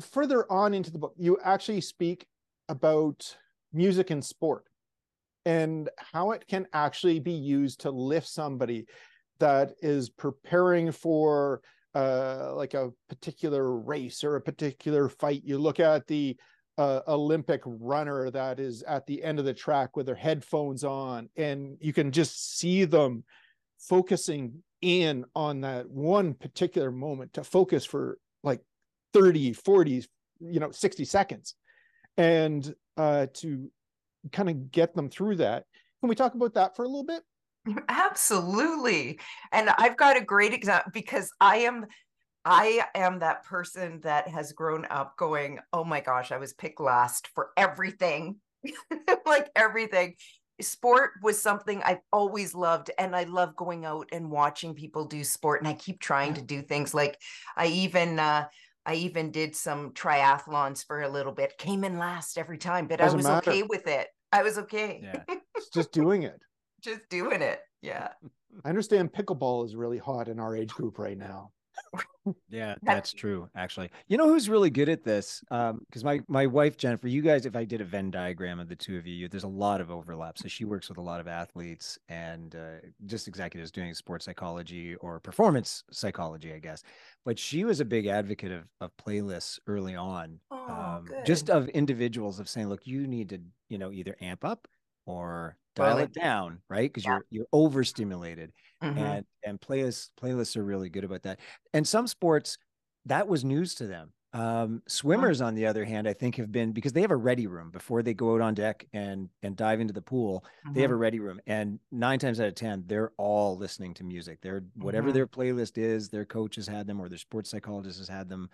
further on into the book, you actually speak about music and sport and how it can actually be used to lift somebody that is preparing for uh, like a particular race or a particular fight. You look at the uh, Olympic runner that is at the end of the track with their headphones on, and you can just see them focusing in on that one particular moment to focus for like 30, 40, you know, 60 seconds. And uh, to kind of get them through that. Can we talk about that for a little bit? Absolutely. And I've got a great example because I am I am that person that has grown up going, oh my gosh, I was picked last for everything, like everything. Sport was something I've always loved, and I love going out and watching people do sport. And I keep trying to do things like I even uh, I even did some triathlons for a little bit. Came in last every time, but Doesn't I was matter. okay with it. I was okay. Yeah, just doing it. just doing it. Yeah. I understand pickleball is really hot in our age group right now yeah, that's true. Actually, you know who's really good at this? Um, because my my wife Jennifer, you guys, if I did a Venn diagram of the two of you, there's a lot of overlap. So she works with a lot of athletes and uh, just executives doing sports psychology or performance psychology, I guess. But she was a big advocate of of playlists early on, oh, um, just of individuals of saying, look, you need to, you know, either amp up or dial well, it down, right? Because yeah. you're you're overstimulated. Mm-hmm. And and playlists playlists are really good about that. And some sports that was news to them. Um, swimmers, on the other hand, I think have been because they have a ready room before they go out on deck and and dive into the pool. Mm-hmm. They have a mm-hmm. ready room, and nine times out of ten, they're all listening to music. They're whatever mm-hmm. their playlist is, their coach has had them or their sports psychologist has had them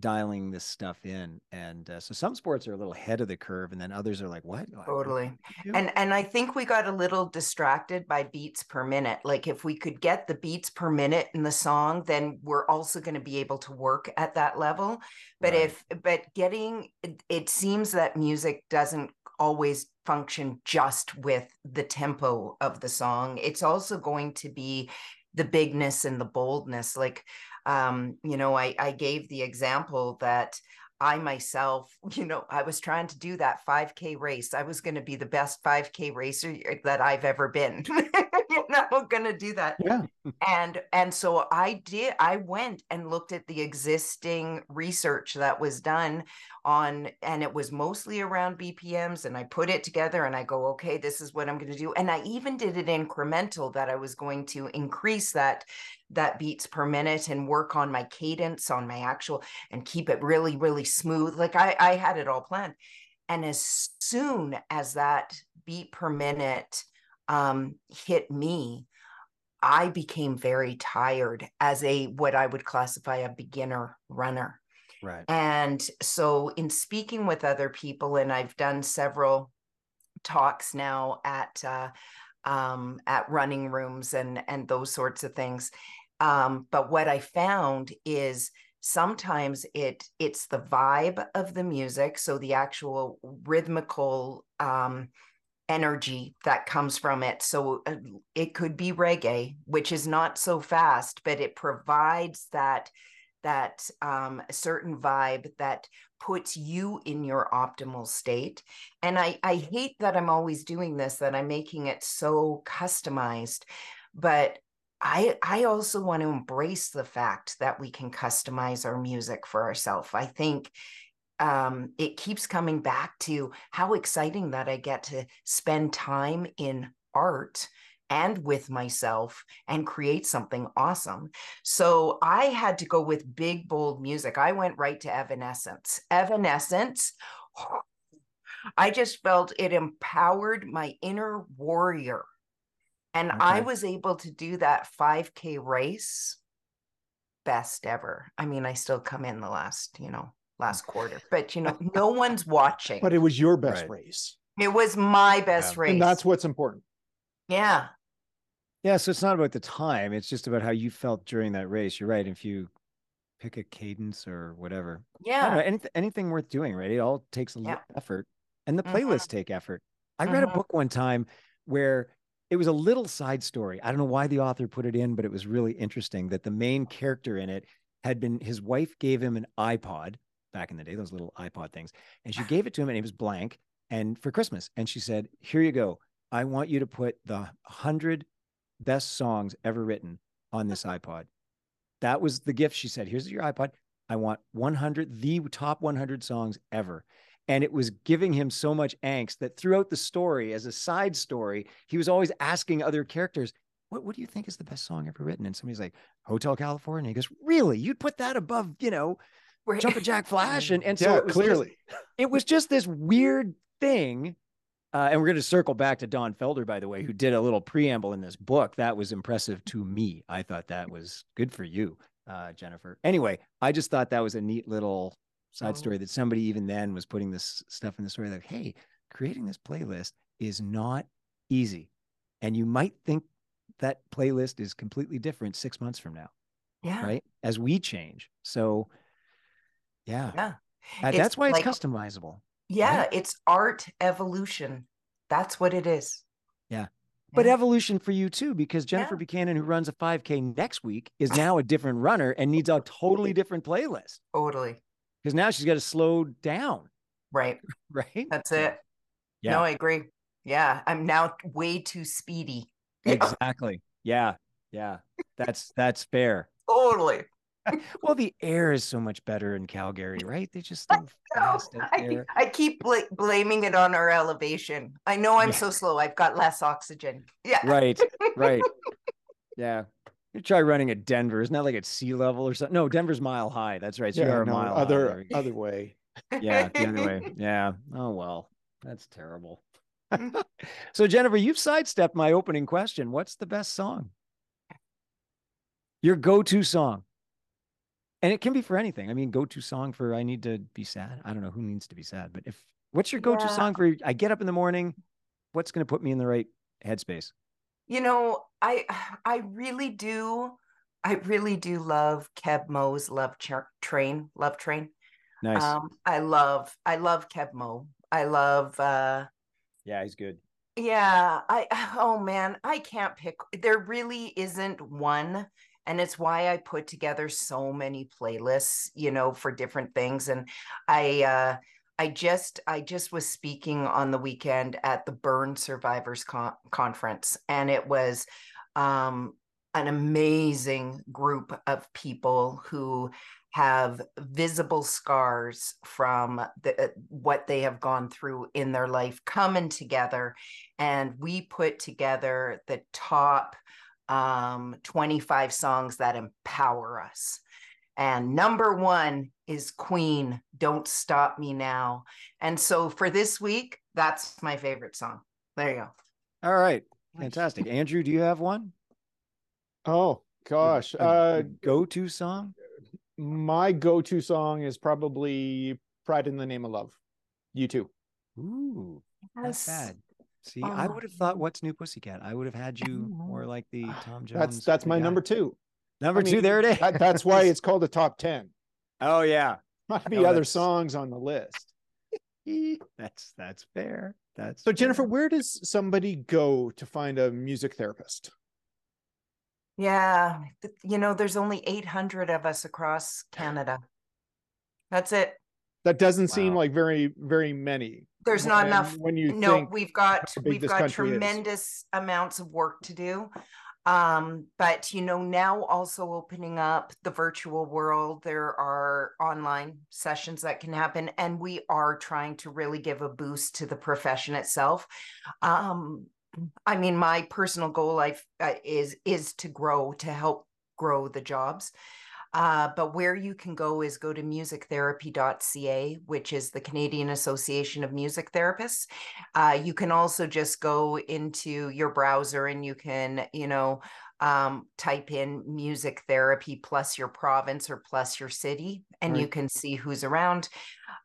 dialing this stuff in and uh, so some sports are a little ahead of the curve and then others are like what totally and and i think we got a little distracted by beats per minute like if we could get the beats per minute in the song then we're also going to be able to work at that level but right. if but getting it, it seems that music doesn't always function just with the tempo of the song it's also going to be the bigness and the boldness like um, you know, I, I gave the example that I myself, you know, I was trying to do that 5K race. I was going to be the best 5K racer that I've ever been. you know, going to do that. Yeah. And and so I did. I went and looked at the existing research that was done on, and it was mostly around BPMs. And I put it together, and I go, okay, this is what I'm going to do. And I even did it incremental that I was going to increase that that beats per minute and work on my cadence on my actual and keep it really really smooth like i i had it all planned and as soon as that beat per minute um, hit me i became very tired as a what i would classify a beginner runner. Right. And so in speaking with other people and i've done several talks now at uh, um, at running rooms and and those sorts of things um, but what I found is sometimes it it's the vibe of the music, so the actual rhythmical um, energy that comes from it. So uh, it could be reggae, which is not so fast, but it provides that that um, certain vibe that puts you in your optimal state. And I, I hate that I'm always doing this, that I'm making it so customized. But I I also want to embrace the fact that we can customize our music for ourselves. I think um, it keeps coming back to how exciting that I get to spend time in art and with myself and create something awesome. So I had to go with big, bold music. I went right to Evanescence. Evanescence, I just felt it empowered my inner warrior and okay. I was able to do that 5K race best ever. I mean, I still come in the last, you know, last quarter, but you know, no one's watching. But it was your best right. race. It was my best yeah. race. And that's what's important. Yeah. Yeah. So it's not about the time, it's just about how you felt during that race. You're right. If you pick a cadence or whatever. Yeah. Know, anything, anything worth doing, right? It all takes a little yeah. effort. And the mm-hmm. playlists mm-hmm. take effort. I read mm-hmm. a book one time where it was a little side story. I don't know why the author put it in, but it was really interesting that the main character in it had been his wife gave him an iPod back in the day, those little iPod things, and she gave it to him and it was blank and for Christmas. And she said, Here you go. I want you to put the hundred best songs ever written on this iPod. That was the gift. She said, Here's your iPod. I want 100, the top 100 songs ever and it was giving him so much angst that throughout the story as a side story he was always asking other characters what, what do you think is the best song ever written and somebody's like hotel california he goes really you'd put that above you know jumpin' jack flash and, and so yeah, it clearly just, it was just this weird thing uh, and we're going to circle back to Don Felder, by the way, who did a little preamble in this book. That was impressive to me. I thought that was good for you, uh, Jennifer. Anyway, I just thought that was a neat little side oh. story that somebody even then was putting this stuff in the story like, hey, creating this playlist is not easy. And you might think that playlist is completely different six months from now. Yeah. Right. As we change. So, yeah. Yeah. Uh, that's why it's like, customizable. Yeah. Right? It's art evolution. That's what it is. Yeah. But evolution for you too, because Jennifer yeah. Buchanan, who runs a 5K next week, is now a different runner and needs a totally different playlist. Totally because now she's got to slow down. Right. Right. That's it. Yeah. No, I agree. Yeah. I'm now way too speedy. Exactly. Yeah. Yeah. That's that's fair. totally. well, the air is so much better in Calgary, right? They just I, I, I, keep bl- blaming it on our elevation. I know I'm yeah. so slow. I've got less oxygen. Yeah. Right. Right. yeah. You try running at Denver. Isn't that like at sea level or something? No, Denver's mile high. That's right. So yeah, you're a no, mile other other way. Yeah, the other way. Yeah. Oh well, that's terrible. so Jennifer, you've sidestepped my opening question. What's the best song? Your go-to song? And it can be for anything. I mean, go to song for I need to be sad. I don't know who needs to be sad, but if what's your go to Yeah. song for I get up in the morning? What's going to put me in the right headspace? You know, I I really do, I really do love Keb Mo's Love Tra- Train, Love Train. Nice. Um, I love, I love Keb Mo. I love, uh, yeah, he's good. yeah, I, oh man, I can't pick. There really isn't one. And it's why I put together so many playlists, you know, for different things. And I, uh, I just, I just was speaking on the weekend at the Burn Survivors Con- Conference, and it was, um, an amazing group of people who have visible scars from the, uh, what they have gone through in their life coming together and we put together the top um, 25 songs that empower us and number one is queen don't stop me now and so for this week that's my favorite song there you go All right. Fantastic. Andrew, do you have one? Oh gosh. Uh, go to song? my go-to song is probably "Pride in the Name of Love." U2. Ooh, that's Yes. bad. See, I Oh. would have thought what's new pussycat. I would have had you more like the ah, Tom Jones. That's that's my guy. number two. Number I two. There it is. That, that's why it's called a top ten. Oh yeah. Might be No, other that's- songs on the list. That's that's fair. That's So Jennifer, where does somebody go to find a music therapist? Yeah, you know, there's only 800 of us across Canada. That's it. That doesn't seem like very very many. There's not when- enough. when you No, we've got we've got country is. tremendous amounts of work to do. Um, but you know, now also opening up the virtual world, there are online sessions that can happen, and we are trying to really give a boost to the profession itself. Um, I mean, my personal goal life uh, is is to grow to help grow the jobs. Uh, but where you can go is go to musictherapy.ca, which is the Canadian Association of Music Therapists. Uh, you can also just go into your browser and you can, you know, um, type in music therapy plus your province or plus your city, and you can see who's around.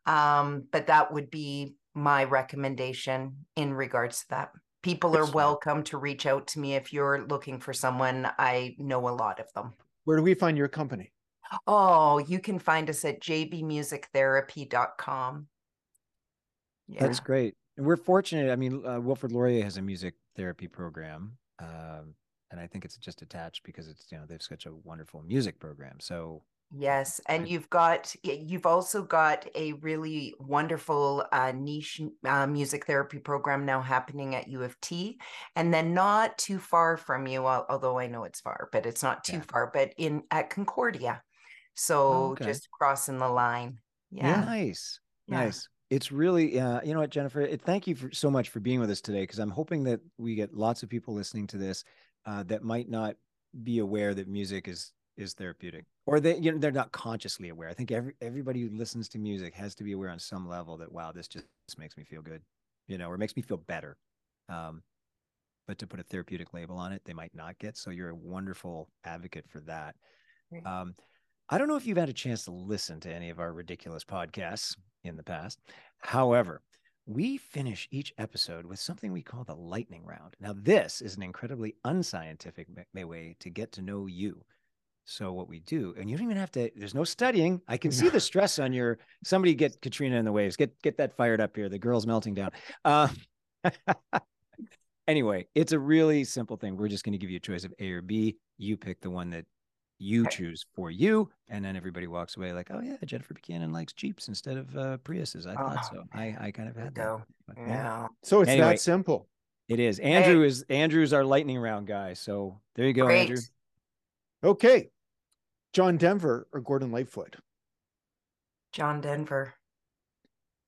Um, but that would be my recommendation in regards to that. People are welcome to reach out to me if you're looking for someone. I know a lot of them. Where do we find your company? Oh, you can find us at jbmusictherapy.com. Yeah. That's great. And we're fortunate. I mean, uh, Wilfrid Laurier has a music therapy program, um, and I think it's just attached because it's you know they've such a wonderful music program. So Yes, and you've got you've also got a really wonderful uh, niche uh, music therapy program now happening at U of T, and then not too far from you, although I know it's far, but it's not too Yeah. far. But in at Concordia, so okay. just crossing the line. Yeah, nice, Yeah. nice. It's really, uh, you know what, Jennifer. It, thank you for, so much for being with us today because I'm hoping that we get lots of people listening to this uh, that might not be aware that music is is therapeutic or they you know they're not consciously aware. I think every everybody who listens to music has to be aware on some level that wow, this just this makes me feel good, you know, or makes me feel better. Um, but to put a therapeutic label on it, they might not get. So you're a wonderful advocate for that. Um, I don't know if you've had a chance to listen to any of our ridiculous podcasts in the past. However, we finish each episode with something we call the lightning round. Now, this is an incredibly unscientific way to get to know you. So, what we do, and you don't even have to, there's no studying. I can see the stress on your, somebody get Katrina in the waves, get, get that fired up here. The girl's melting down. Uh, anyway, it's a really simple thing. We're just going to give you a choice of A or B. You pick the one that you choose for you, and then everybody walks away like, "Oh yeah, Jennifer Buchanan likes Jeeps instead of uh, Priuses." I thought Oh, so. I I kind of had that. go. But Yeah. So it's Anyway. that simple. it is. Andrew is Andrew's our lightning round guy. So there you go, Great. Andrew. Okay. John Denver or Gordon Lightfoot? John Denver.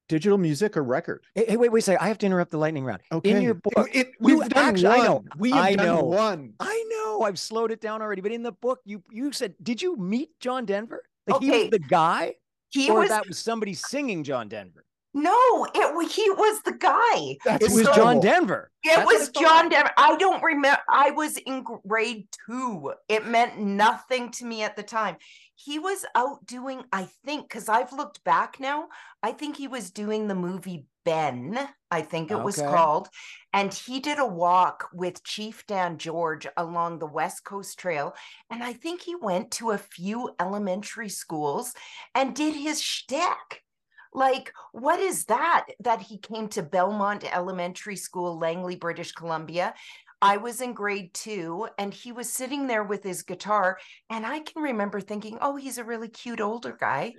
Digital music or record? Hey, hey, wait, wait a second. I have to interrupt the lightning round. Okay. In your book, It- you we've done actually- I one. know, We have I done know. one. I know Oh, I've slowed it down already, but in the book, you you said, did you meet John Denver? Like he was the guy, He or was that was somebody singing John Denver? no, it he was the guy. That's It was So- John. Denver. It That's was. John Denver. I don't remember. I was in grade two. It meant nothing to me at the time. He was out doing, I think, because I've looked back now, I think he was doing the movie Ben, I think it was called. And he did a walk with Chief Dan George along the West Coast Trail. And I think he went to a few elementary schools and did his shtick. Like, what is that? That he came to Belmont Elementary School, Langley, British Columbia. I was in grade two, and he was sitting there with his guitar. And I can remember thinking, oh, he's a really cute older guy.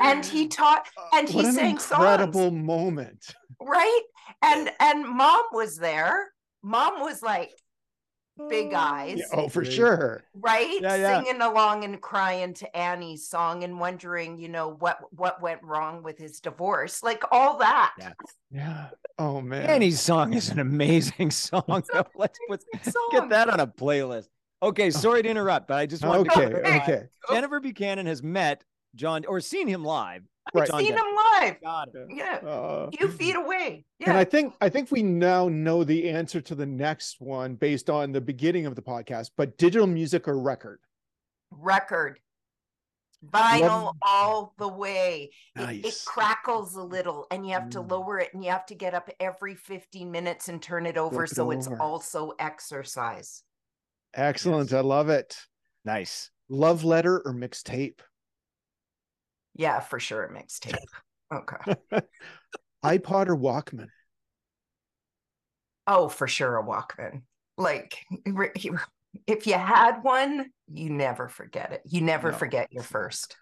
And he taught, uh, and he what an sang incredible songs, moment. right? And and mom was there. Mom was like big oh. eyes, Yeah, oh, for Great. sure. right? Yeah, yeah. Singing along and crying to Annie's song and wondering, you know, what what went wrong with his divorce, like all that. Yeah. Yeah. Oh man. Annie's song is an amazing song. though. Let's put Good get that on a playlist. Okay, oh. sorry to interrupt, but I just wanted to Okay. clarify. Okay. Jennifer Buchanan has met John or seen him live. Right. John Seen Denver. him live. Got it. Yeah. Uh, A few feet away. And I think I think we now know the answer to the next one based on the beginning of the podcast. But digital music or record? Record. Vinyl Love- all the way. It, it crackles a little and you have to Mm. lower it and you have to get up every 15 minutes and turn it over Flip it so it's also exercise. Excellent. Yes. I love it. Nice. Love letter or mixtape? Yeah, for sure. A mixtape. Okay. iPod or Walkman? Oh, for sure. A Walkman. Like if you had one, you never forget it. You never No. forget your first.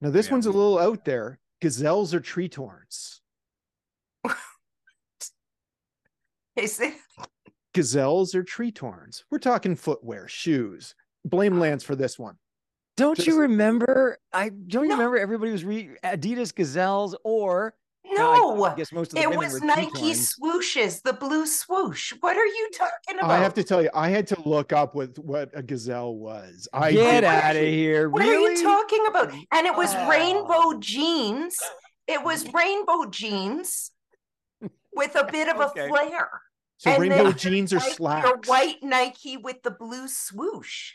Now this Yeah. one's a little out there. Gazelles or Tretorns? Is it? Gazelles or Tretorns? We're talking footwear, shoes. Blame oh. Lance for this one. Don't Just- you remember? I don't you No. remember everybody was re Adidas Gazelles or uh, No, I, guess most of the it women was were Nike Tetons. swooshes, the blue swoosh. What are you talking about? I have to tell you, I had to look up what what a gazelle was. I Get out of here! What really? are you talking about? And it was Oh. rainbow jeans. It was rainbow jeans with a bit of Okay. a flare. So and rainbow jeans are Like slacks. Your white Nike with the blue swoosh.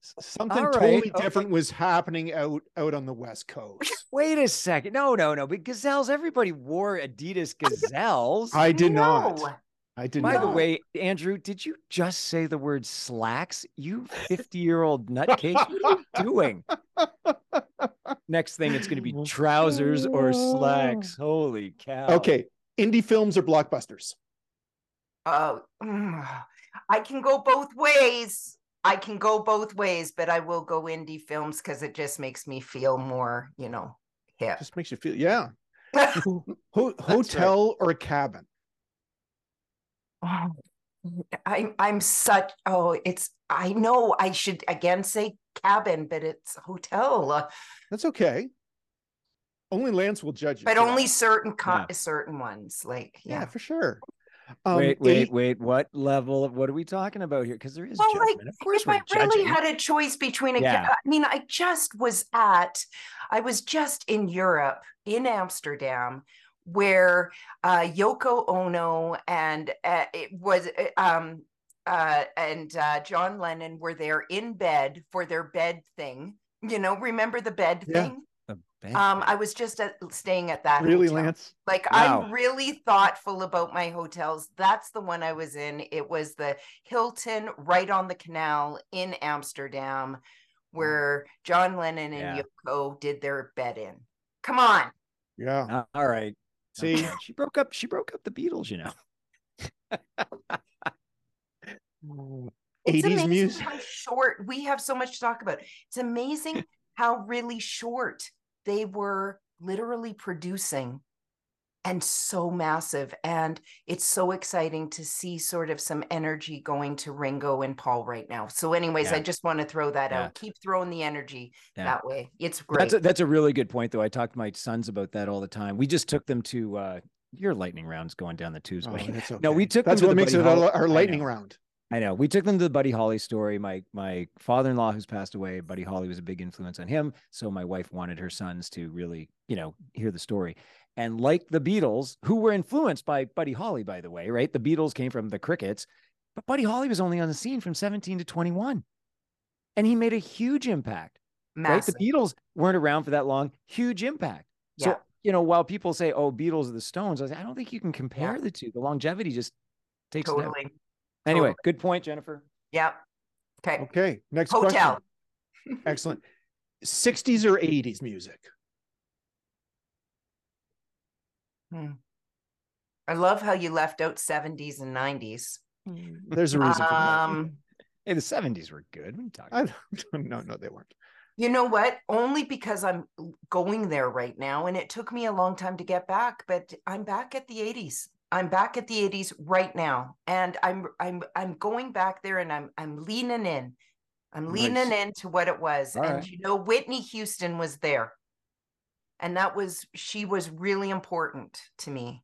Something All right, totally okay. different was happening out out on the West Coast. Wait a second. No, no, no. But Gazelles, everybody wore Adidas Gazelles. I did No. not. I did not. By not. the way, Andrew, did you just say the word slacks? You 50 year old nutcase. What are you doing? Next thing, it's going to be trousers or slacks. Holy cow. Okay, indie films or blockbusters? Oh, mm, I can go both ways. I can go both ways, but I will go indie films because it just makes me feel more, you know, hip. Just makes you feel yeah. Ho- hotel or a cabin? Oh, I'm I'm such oh it's I know I should again say cabin, but it's hotel. uh, That's okay. Only Lance will judge you. but only that. certain co- Yeah. certain ones. Like yeah, yeah. for sure. Um, wait, wait, eight- wait. What level of what are we talking about here? Because there is Well, like judgment. of course, if I really had a choice between a, Yeah. I mean, I just was at, I was just in Europe, in Amsterdam, where uh, Yoko Ono and uh, it was uh, um uh, and uh, John Lennon were there in bed for their bed thing. You know, remember the bed Yeah. thing? The bed Um. I was just at, staying at that. really, hotel. Lance? Like Wow. I'm really thoughtful about my hotels. That's the one I was in. It was the Hilton right on the canal in Amsterdam where John Lennon and Yeah. Yoko did their bed in. Come on. Yeah. Uh, all right. See, Okay. she broke up. She broke up the Beatles. You know. It's 80s amazing music. how short we have so much to talk about. It's amazing how really short they were literally producing and so massive. And it's so exciting to see sort of some energy going to Ringo and Paul right now. So, anyways, Yeah. I just want to throw that Yeah. out. Keep throwing the energy Yeah. that way. It's great. That's a, that's a really good point, though. I talk to my sons about that all the time. We just took them to uh, your lightning rounds going down the Oh, Tuesday. that's No, we okay. took them That's to what the makes it our, our lightning round. I know. We took them to the Buddy Holly story. My my father-in-law, who's passed away, Buddy Holly was a big influence on him. So my wife wanted her sons to really, you know, hear the story. And like the Beatles, who were influenced by Buddy Holly, by the way, right? The Beatles came from the Crickets. But Buddy Holly was only on the scene from 17 to 21. And he made a huge impact. Massive. Right? The Beatles weren't around for that long. Huge impact. So, you know, while people say, oh, Beatles are the Stones, I, was, I don't think you can compare the two. The longevity just takes totally. Anyway, totally. good point, Jennifer. Yeah. Okay. Okay, next Hotel. question. Excellent. 60s or 80s music? I love how you left out 70s and 90s. There's a reason for that. Um, Hey, the 70s were good. What are you talking I about? don't, no, no, they weren't. you know what? Only because I'm going there right now and it took me a long time to get back, but I'm back at the 80s. I'm back at the 80s right now. And I'm I'm I'm going back there and I'm I'm leaning in. I'm leaning Nice. into what it was. All and right. you know, Whitney Houston was there. And that was she was really important to me.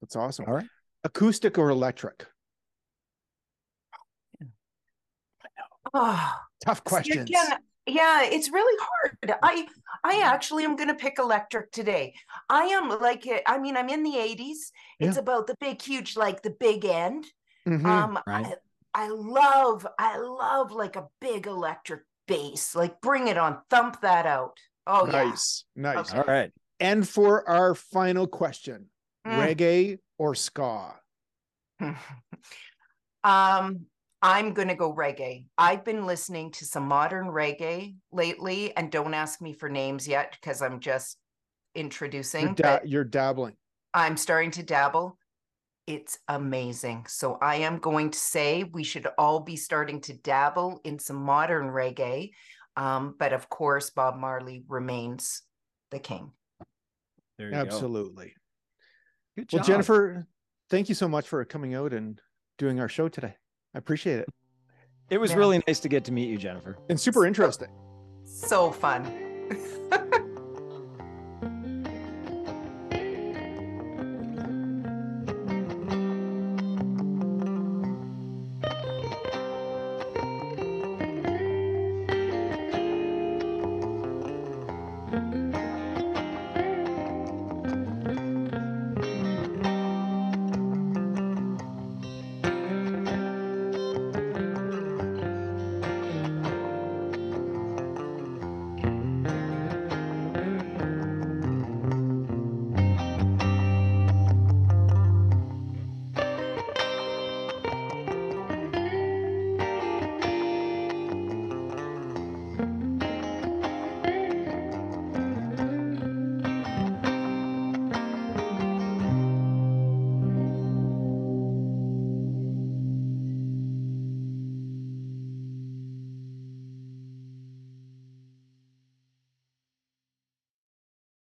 That's awesome. All right. Acoustic or electric? Oh, Tough See, questions. again, yeah, it's really hard. I I actually am going to pick electric today. I am like uh, I mean I'm in the 80s. It's about the big huge like the big end. Mhm. Um right. I, I love I love like a big electric bass. Like bring it on, thump that out. Oh nice, nice. Okay. All right. And for our final question, Mm. reggae or ska? um I'm going to go reggae. I've been listening to some modern reggae lately and don't ask me for names yet because I'm just introducing. You're, da- you're dabbling. I'm starting to dabble. It's amazing. So I am going to say we should all be starting to dabble in some modern reggae. Um, but of course, Bob Marley remains the king. There you go. Absolutely. Good Well, job. Jennifer, thank you so much for coming out and doing our show today. I appreciate it. It was Yeah. really nice to get to meet you, Jennifer. And super interesting. So fun.